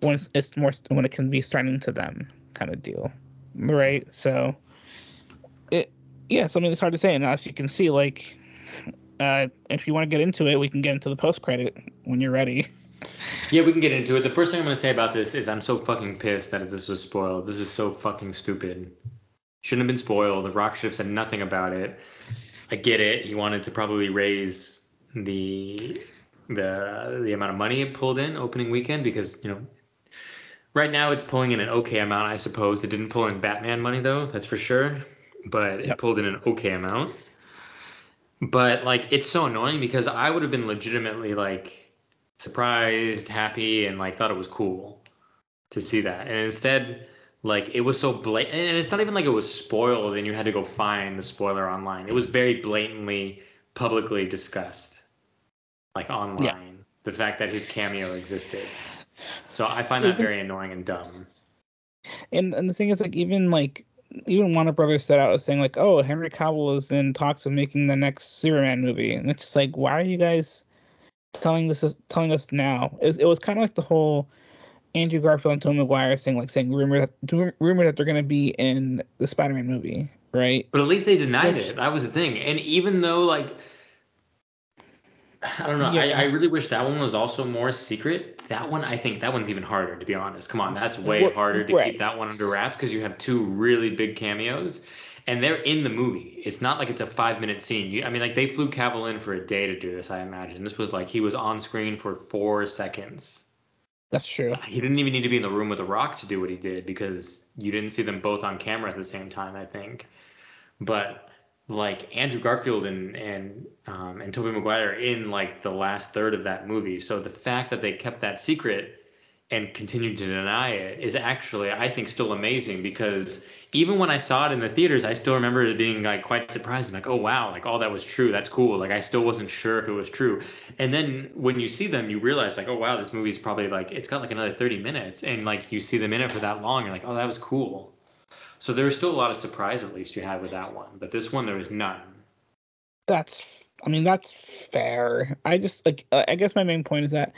when it's, it's more when it can be threatening to them kind of deal, right? So it yeah, so I mean it's hard to say. And as you can see, like uh, if you want to get into it, we can get into the post credit when you're ready. Yeah, we can get into it. The first thing I'm gonna say about this is I'm so fucking pissed that this was spoiled. This is so fucking stupid. Shouldn't have been spoiled. The Rock should have said nothing about it. I get it. He wanted to probably raise the the the amount of money it pulled in opening weekend because you know Right now, it's pulling in an okay amount, I suppose. It didn't pull in Batman money though, that's for sure. But yep. it pulled in an okay amount. But like, it's so annoying because I would have been legitimately like surprised, happy, and like thought it was cool to see that. And instead, like it was so blatant, and it's not even like it was spoiled and you had to go find the spoiler online. It was very blatantly, publicly discussed, like online. Yeah. The fact that his cameo existed. So I find that even, very annoying and dumb. And and the thing is, like, even like even Warner Brothers set out as saying like, oh, Henry Cavill is in talks of making the next Superman movie, and it's just like, why are you guys telling this telling us now? It, it was kind of like the whole Andrew Garfield and Tom Maguire thing, like saying rumor that rumor that they're gonna be in the Spider-Man movie, right? But at least they denied Which, it. That was the thing. And even though like I don't know. Yeah. I, I really wish that one was also more secret. That one, I think that one's even harder, to be honest. Come on, that's way harder to right. keep that one under wraps because you have two really big cameos, and they're in the movie. It's not like it's a five minute scene. You, I mean, like they flew Cavill in for a day to do this. I imagine this was like he was on screen for four seconds. That's true. Uh, he didn't even need to be in the room with The Rock to do what he did because you didn't see them both on camera at the same time. I think, but like Andrew Garfield and and um, and Tobey Maguire in like the last third of that movie. So the fact that they kept that secret and continued to deny it is actually I think still amazing because even when I saw it in the theaters, I still remember it being like quite surprised. I'm like, oh wow, like all that was true. That's cool. Like I still wasn't sure if it was true. And then when you see them, you realize like, oh wow, this movie's probably like it's got like another 30 minutes, and like you see them in it for that long, you're like, oh that was cool. So there was still a lot of surprise, at least you had with that one, but this one there was none. That's, I mean, that's fair. I just like, uh, I guess my main point is that,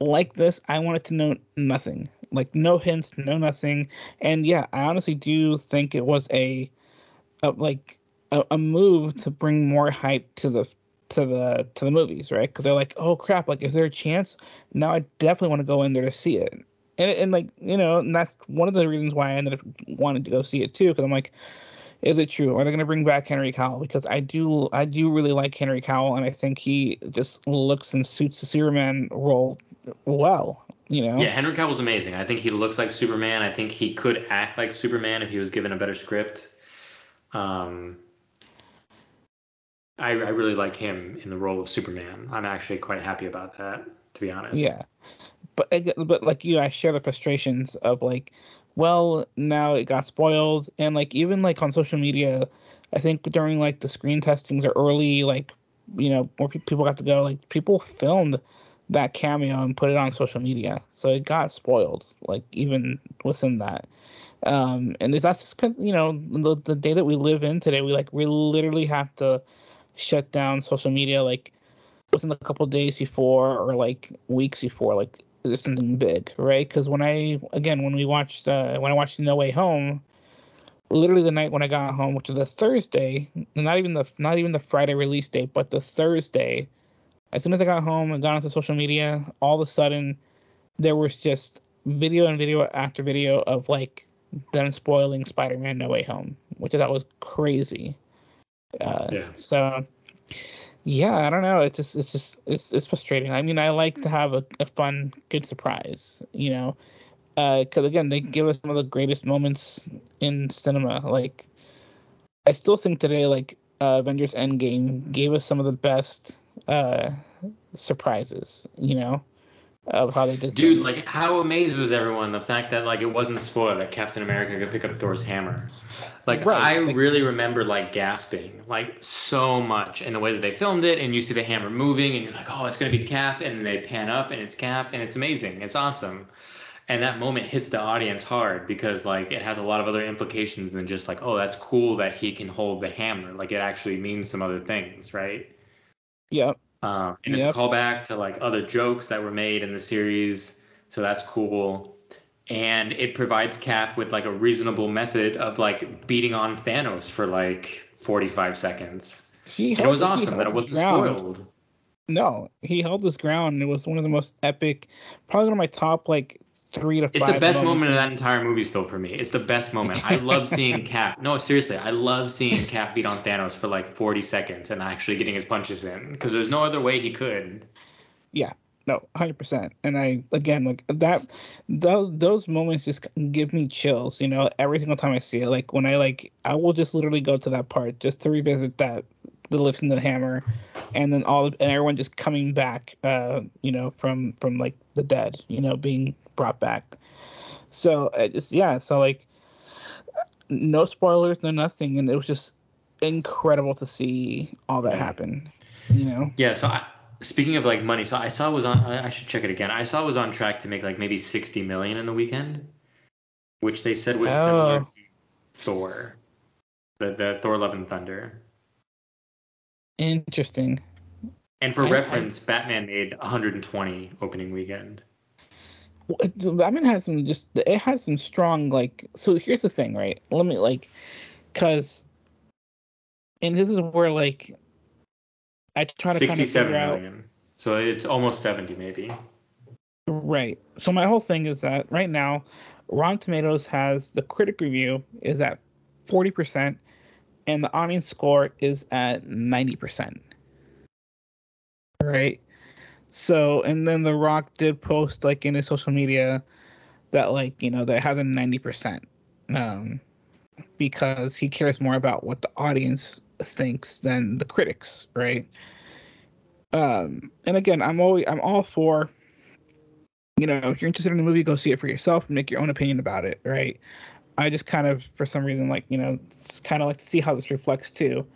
like this, I wanted to know nothing, like no hints, no nothing, and yeah, I honestly do think it was a, a like a, a move to bring more hype to the to the to the movies, right? Because they're like, oh crap, like is there a chance? Now I definitely want to go in there to see it and and like you know, and that's one of the reasons why I ended up wanting to go see it too, because I'm like, is it true? Are they going to bring back Henry Cavill? Because I do, I do really like Henry Cavill, and I think he just looks and suits the Superman role well. You know? Yeah, Henry Cavill's amazing. I think he looks like Superman. I think he could act like Superman if he was given a better script. Um, I, I really like him in the role of Superman. I'm actually quite happy about that, to be honest. Yeah but but like you, I share the frustrations of like, well, now it got spoiled, and like even like on social media, I think during like the screen testings or early like, you know, more pe- people got to go. Like people filmed that cameo and put it on social media, so it got spoiled. Like even within that, Um, and it's that's just because you know the, the day that we live in today, we like we literally have to shut down social media like within a couple days before or like weeks before like there's something big, right? Because when I again when we watched uh, when I watched No Way Home, literally the night when I got home, which was a Thursday, not even the not even the Friday release date, but the Thursday. As soon as I got home and got onto social media, all of a sudden there was just video and video after video of like them spoiling Spider-Man No Way Home, which I thought was crazy. Uh, yeah. So yeah, I don't know. It's just it's just it's it's frustrating. I mean, I like to have a, a fun, good surprise, you know, because uh, again, they give us some of the greatest moments in cinema. Like, I still think today, like uh, Avengers Endgame gave us some of the best uh, surprises. You know, of how they did. Dude, like how amazed was everyone the fact that like it wasn't a spoiler that Captain America could pick up Thor's hammer. Like right. I like, really remember like gasping like so much in the way that they filmed it, and you see the hammer moving, and you're like, oh, it's gonna be Cap, and they pan up, and it's Cap, and it's amazing, it's awesome. And that moment hits the audience hard because like it has a lot of other implications than just like, oh, that's cool that he can hold the hammer. Like it actually means some other things, right? Yeah. Um, and yep. it's a callback to like other jokes that were made in the series, so that's cool. And it provides Cap with like a reasonable method of like beating on Thanos for like 45 seconds. He held, it was awesome that it wasn't ground. spoiled. No, he held his ground. It was one of the most epic, probably one of my top like three to it's five. It's the best moment of that entire movie still for me. It's the best moment. I love seeing Cap. No, seriously, I love seeing Cap beat on Thanos for like 40 seconds and actually getting his punches in because there's no other way he could. Yeah. No, hundred percent. And I again like that. Those those moments just give me chills. You know, every single time I see it. Like when I like, I will just literally go to that part just to revisit that, the lifting the hammer, and then all and everyone just coming back. Uh, you know, from from like the dead. You know, being brought back. So it's yeah, so like no spoilers, no nothing, and it was just incredible to see all that happen. You know? Yeah. So I, speaking of like money, so I saw it was on. I should check it again. I saw it was on track to make like maybe sixty million in the weekend, which they said was oh. similar to Thor, the the Thor Love and Thunder. Interesting. And for I, reference, I, Batman made 120 opening weekend. Batman has some just it has some strong like so here's the thing right let me like because and this is where like I try to 67 kind of million. Out, so it's almost 70 maybe. Right. So my whole thing is that right now Rotten Tomatoes has the critic review is at 40% and the audience score is at 90% right? So, and then The Rock did post like in his social media that like you know that has a ninety percent, um, because he cares more about what the audience thinks than the critics, right? Um, and again, I'm always I'm all for, you know, if you're interested in a movie, go see it for yourself and make your own opinion about it, right? I just kind of, for some reason, like you know, kind of like to see how this reflects too.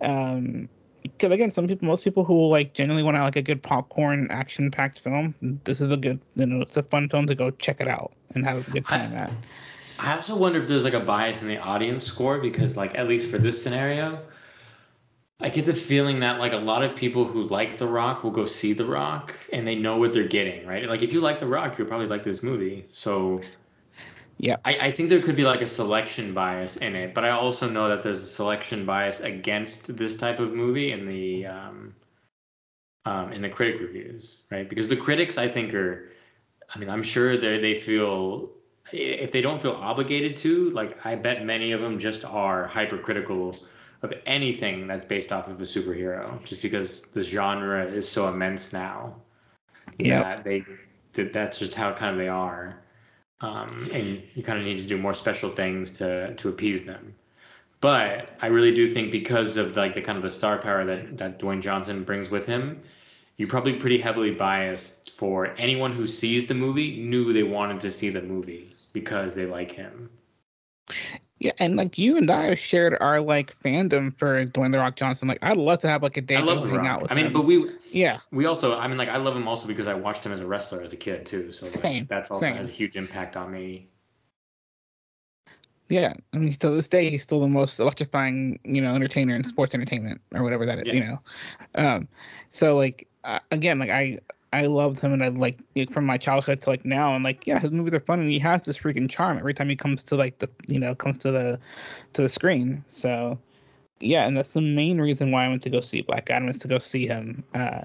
Um, because again, some people, most people who like genuinely want to like a good popcorn action-packed film, this is a good, you know, it's a fun film to go check it out and have a good time I, at. I also wonder if there's like a bias in the audience score because, like, at least for this scenario, I get the feeling that like a lot of people who like The Rock will go see The Rock and they know what they're getting, right? Like, if you like The Rock, you'll probably like this movie. So yeah. I, I think there could be like a selection bias in it, but I also know that there's a selection bias against this type of movie in the um, um, in the critic reviews, right? Because the critics, I think, are, I mean, I'm sure they they feel if they don't feel obligated to, like I bet many of them just are hypercritical of anything that's based off of a superhero, just because the genre is so immense now. Yeah. They that that's just how kind of they are um, and you kind of need to do more special things to to appease them. But I really do think because of like the kind of the star power that that Dwayne Johnson brings with him, you're probably pretty heavily biased for anyone who sees the movie knew they wanted to see the movie because they like him. Yeah, and like you and I shared our like fandom for Dwayne the Rock Johnson. Like I'd love to have like a day I love to hang out with I mean, him. but we yeah we also I mean like I love him also because I watched him as a wrestler as a kid too. So same, that's also same. has a huge impact on me. Yeah, I mean, to this day, he's still the most electrifying, you know, entertainer in sports entertainment or whatever that is, Yeah. you know. Um, so like uh, again, like I I loved him and I like like, from my childhood to like now, and like yeah, his movies are fun and he has this freaking charm every time he comes to like the you know comes to the to the screen. So yeah, and that's the main reason why I went to go see Black Adam is to go see him. Uh,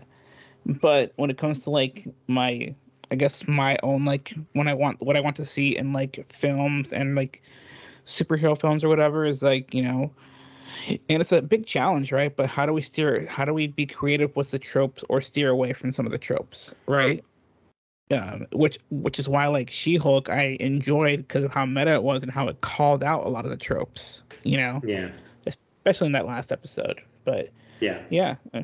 but when it comes to like my I guess my own like when I want what I want to see in like films and like superhero films or whatever is like you know and it's a big challenge right but how do we steer how do we be creative with the tropes or steer away from some of the tropes right um, which which is why like she-hulk i enjoyed because of how meta it was and how it called out a lot of the tropes you know Yeah. especially in that last episode but Yeah. yeah uh,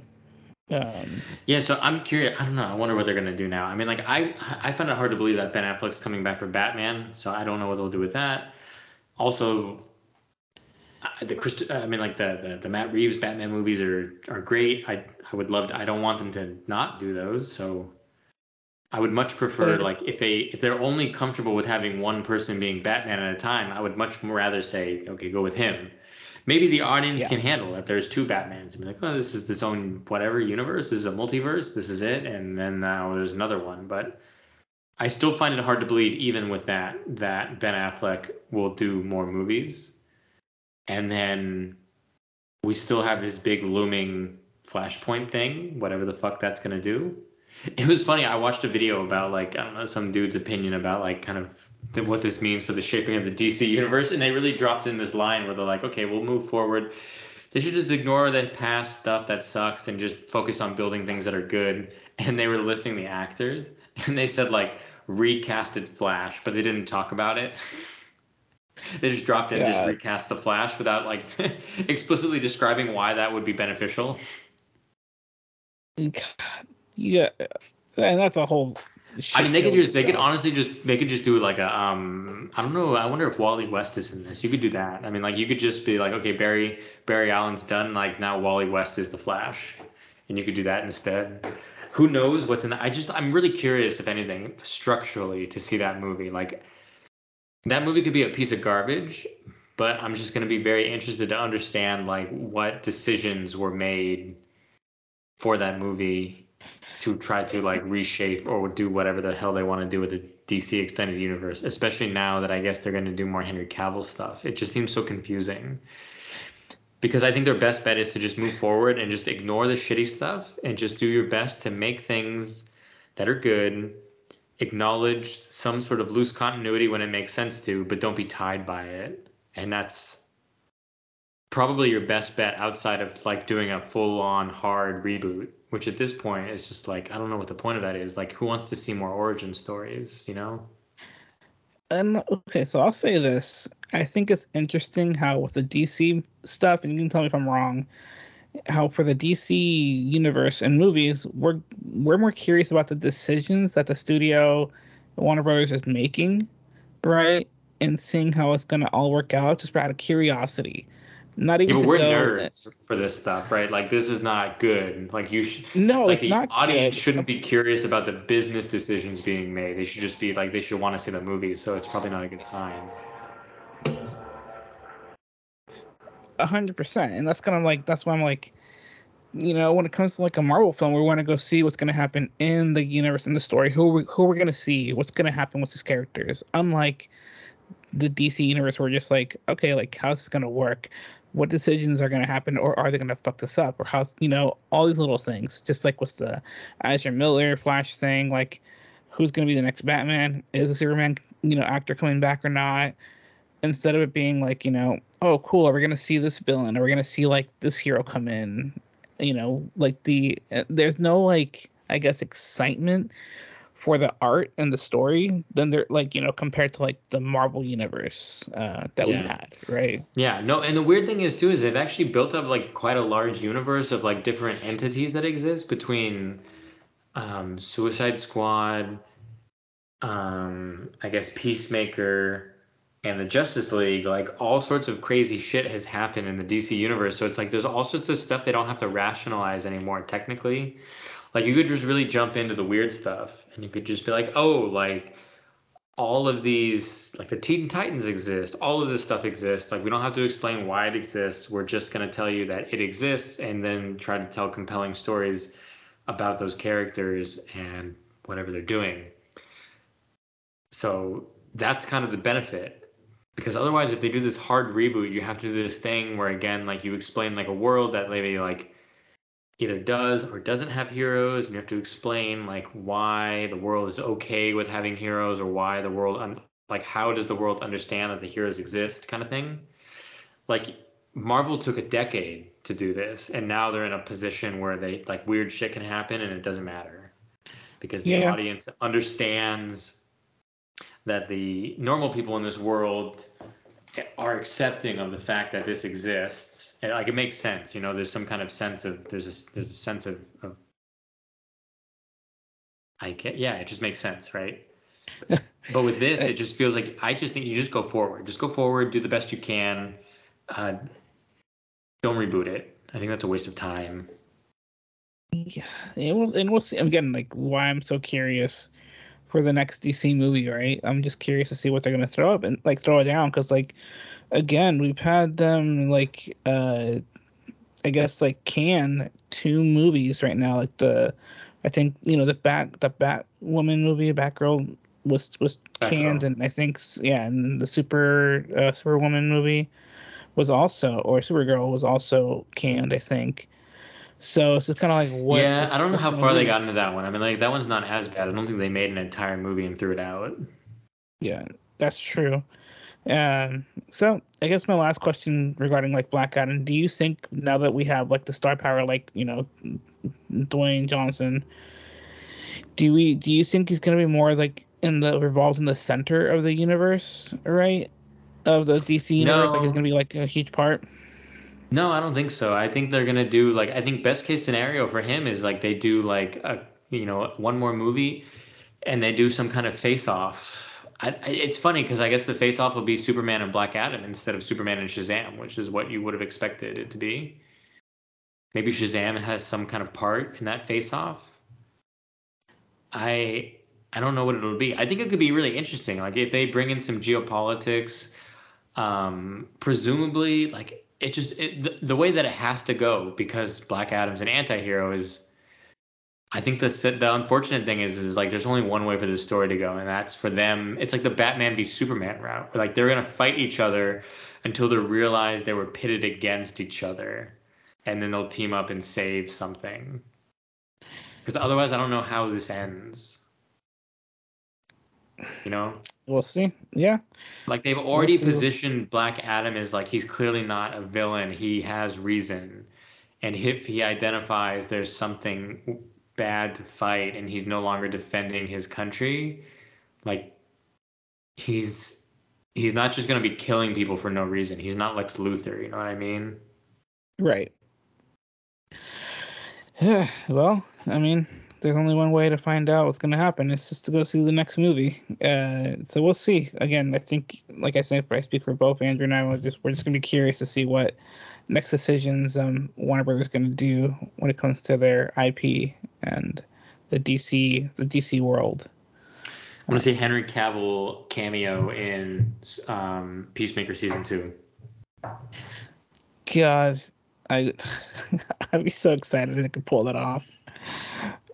um Yeah, so I'm curious. I don't know. I wonder what they're gonna do now. I mean, like I I find it hard to believe that Ben Affleck's coming back for Batman. So I don't know what they'll do with that. Also, I- the Christ- I mean, like the, the the Matt Reeves Batman movies are are great. I I would love. To, I don't want them to not do those. So I would much prefer like if they if they're only comfortable with having one person being Batman at a time. I would much more rather say okay, go with him. Maybe the audience Yeah. can handle that. There's two Batmans and be like, oh, this is its own whatever universe. This is a multiverse. This is it. And then now there's another one. But I still find it hard to believe, even with that, that Ben Affleck will do more movies. And then we still have this big looming Flashpoint thing, whatever the fuck that's gonna do. It was funny. I watched a video about like I don't know some dude's opinion about like kind of th- what this means for the shaping of the DC universe, and they really dropped in this line where they're like, okay, we'll move forward. They should just ignore the past stuff that sucks and just focus on building things that are good. And they were listing the actors, and they said like recasted Flash, but they didn't talk about it. they just dropped in, Yeah. just recast the Flash without like explicitly describing why that would be beneficial. God, yeah and that's a whole I mean, they could just they could honestly just they could just do like a um I don't know I wonder if Wally West is in this. You could do that. I mean, like you could just be like, okay, Barry Barry Allen's done. Like now Wally West is the Flash, and you could do that instead. Who knows what's in that? I just I'm really curious if anything structurally to see that movie. Like that movie could be a piece of garbage, but I'm just gonna be very interested to understand like what decisions were made for that movie to try to like reshape or do whatever the hell they want to do with the DC extended universe, especially now that I guess they're going to do more Henry Cavill stuff. It just seems so confusing. Because I think their best bet is to just move forward and just ignore the shitty stuff and just do your best to make things that are good, acknowledge some sort of loose continuity when it makes sense to, but don't be tied by it. And that's probably your best bet outside of like doing a full on hard reboot which at this point is just like I don't know what the point of that is. Like, who wants to see more origin stories? You know? And okay, so I'll say this. I think it's interesting how with the DC stuff, and you can tell me if I'm wrong, how for the DC universe and movies, we're we're more curious about the decisions that the studio Warner Brothers is making, right? And seeing how it's gonna all work out just out of curiosity. Not Yeah, even but to we're go- nerds for this stuff, right? Like, this is not good. Like, you should. No, like it's the not audience good. shouldn't be curious about the business decisions being made. They should just be like they should want to see the movie. So it's probably not a good sign. Hundred percent, and that's kind of like that's why I'm like, you know, when it comes to like a Marvel film, we want to go see what's gonna happen in the universe, in the story, who we, who we're gonna see, what's gonna happen with these characters. Unlike the DC universe, we're just like, okay, like how's this gonna work? What decisions are gonna happen, or are they gonna fuck this up, or how's you know all these little things, just like with the Ezra Miller Flash thing, like who's gonna be the next Batman? Is the Superman you know actor coming back or not? instead of it being like you know oh cool are we gonna see this villain? Are we gonna see like this hero come in? You know like the uh, there's no like i guess excitement for the art and the story than they're like you know compared to like the marvel universe uh that Yeah. we had right? Yeah, no, and the weird thing is too is they've actually built up like quite a large universe of like different entities that exist between um, Suicide Squad, um, I guess Peacemaker, and the Justice League. Like all sorts of crazy shit has happened in the DC universe. So it's like there's all sorts of stuff they don't have to rationalize anymore. Technically, like you could just really jump into the weird stuff, and you could just be like, oh, like all of these like the Teen Titans exist, all of this stuff exists. Like we don't have to explain why it exists. We're just gonna tell you that it exists and then try to tell compelling stories about those characters and whatever they're doing. So that's kind of the benefit. Because otherwise if they do this hard reboot, you have to do this thing where again, like you explain like a world that maybe like either does or doesn't have heroes and you have to explain like why the world is okay with having heroes or why the world un- like how does the world understand that the heroes exist kind of thing like marvel took a decade to do this and now they're in a position where they like weird shit can happen and it doesn't matter because the Yeah. audience understands that the normal people in this world are accepting of the fact that this exists. And like it makes sense you know there's some kind of sense of there's a there's a sense of, of i get yeah it just makes sense right? But with this it just feels like i just think you just go forward just go forward do the best you can uh, don't reboot it. I think that's a waste of time. Yeah, and we'll, and we'll see again like why I'm so curious for the next DC movie, right? I'm just curious to see what they're gonna throw up and like throw it down because like again we've had them like uh I guess like can two movies right now like the I think you know the bat the Batwoman movie Batgirl was was canned Batgirl. and I think yeah and the Super uh, Superwoman movie was also or Supergirl was also canned I think. So it's just kind of like what. yeah i don't know how far they got into that one i mean like that one's not as bad i don't think they made an entire movie and threw it out Yeah, that's true. Um, so I guess my last question regarding like Black Adam, do you think now that we have like the star power, like you know, Dwayne Johnson, do we do you think he's gonna be more like in the revolved in the center of the universe, right? Of the DC universe, like he's gonna be like a huge part. No, I don't think so. I think they're gonna do like I think best case scenario for him is like they do like a you know one more movie, and they do some kind of face off. I, it's funny because I guess the face off will be Superman and Black Adam instead of Superman and Shazam, which is what you would have expected it to be. Maybe Shazam has some kind of part in that face off. I I don't know what it'll be. I think it could be really interesting. Like if they bring in some geopolitics, um, presumably like it just it, the, the way that it has to go because Black Adam's an anti-hero is I think the the unfortunate thing is is like there's only one way for this story to go and that's for them it's like the Batman v Superman route. Like they're going to fight each other until they realize they were pitted against each other and then they'll team up and save something. Because otherwise I don't know how this ends you know We'll see. Yeah, like they've already see. positioned Black Adam as like he's clearly not a villain. He has reason, and if he identifies there's something bad to fight, and he's no longer defending his country, like he's he's not just gonna be killing people for no reason. He's not Lex Luthor. You know what I mean? right. Yeah. Well, I mean, there's only one way to find out what's gonna happen. It's just to go see the next movie. Uh, so we'll see. Again, I think, like I said, I speak for both Andrew and I. We're just we're just gonna be curious to see what next decisions um Warner Brothers gonna do when it comes to their IP and the DC the DC world. I want to see Henry Cavill cameo in um, Peacemaker season two. God, I I'd be so excited if I could pull that off.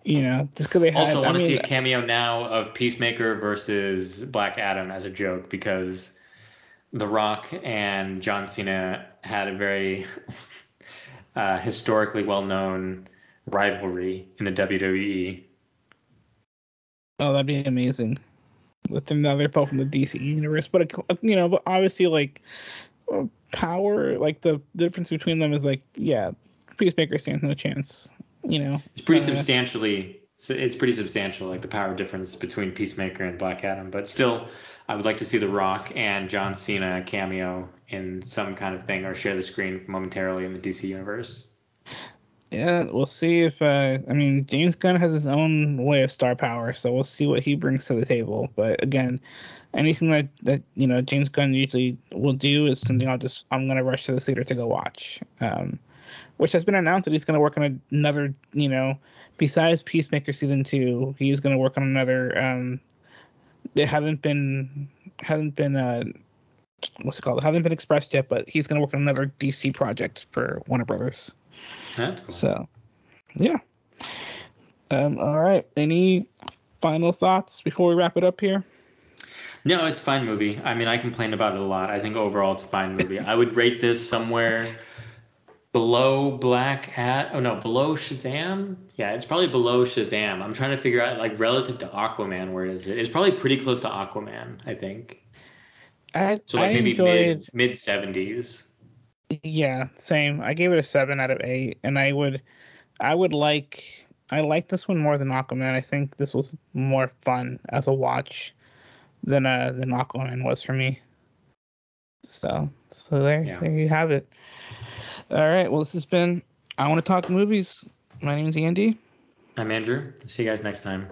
You know, just because they had. Also, want I to see a cameo now of Peacemaker versus Black Adam as a joke because The Rock and John Cena had a very uh, historically well-known rivalry in the. WWE. Oh, that'd be amazing. With them now, they're both in the DC universe, but uh, you know, but obviously, like uh, power, like the difference between them is like, yeah, Peacemaker stands no chance. You know, It's pretty Uh, substantially. It's pretty substantial, like the power difference between Peacemaker and Black Adam. But still, I would like to see The Rock and John Cena cameo in some kind of thing or share the screen momentarily in the DC universe. yeah, we'll see if. uh I mean, James Gunn has his own way of star power, so we'll see what he brings to the table. But again, anything that that you know James Gunn usually will do is something I'll just I'm gonna rush to the theater to go watch. Um, which has been announced that he's gonna work on another, you know, besides Peacemaker season two, he's gonna work on another um they haven't been haven't been uh what's it called haven't been expressed yet, but he's gonna work on another DC project for Warner Brothers. That's cool. So, yeah. Um. All right. Any final thoughts before we wrap it up here? No, it's a fine movie. I mean, I complain about it a lot. I think overall it's a fine movie. I would rate this somewhere below Black Hat. Oh no, below Shazam. Yeah, it's probably below Shazam. I'm trying to figure out like relative to Aquaman, where is it? It's probably pretty close to Aquaman. I think. I So like I maybe enjoyed. mid mid seventies. Yeah, same. I gave it a seven out of eight, and I would, I would like, I like this one more than Aquaman. I think this was more fun as a watch than uh than Aquaman was for me. So, so there, Yeah. there you have it. All right. Well, this has been. I want to talk movies. My name is Andy. I'm Andrew. See you guys next time.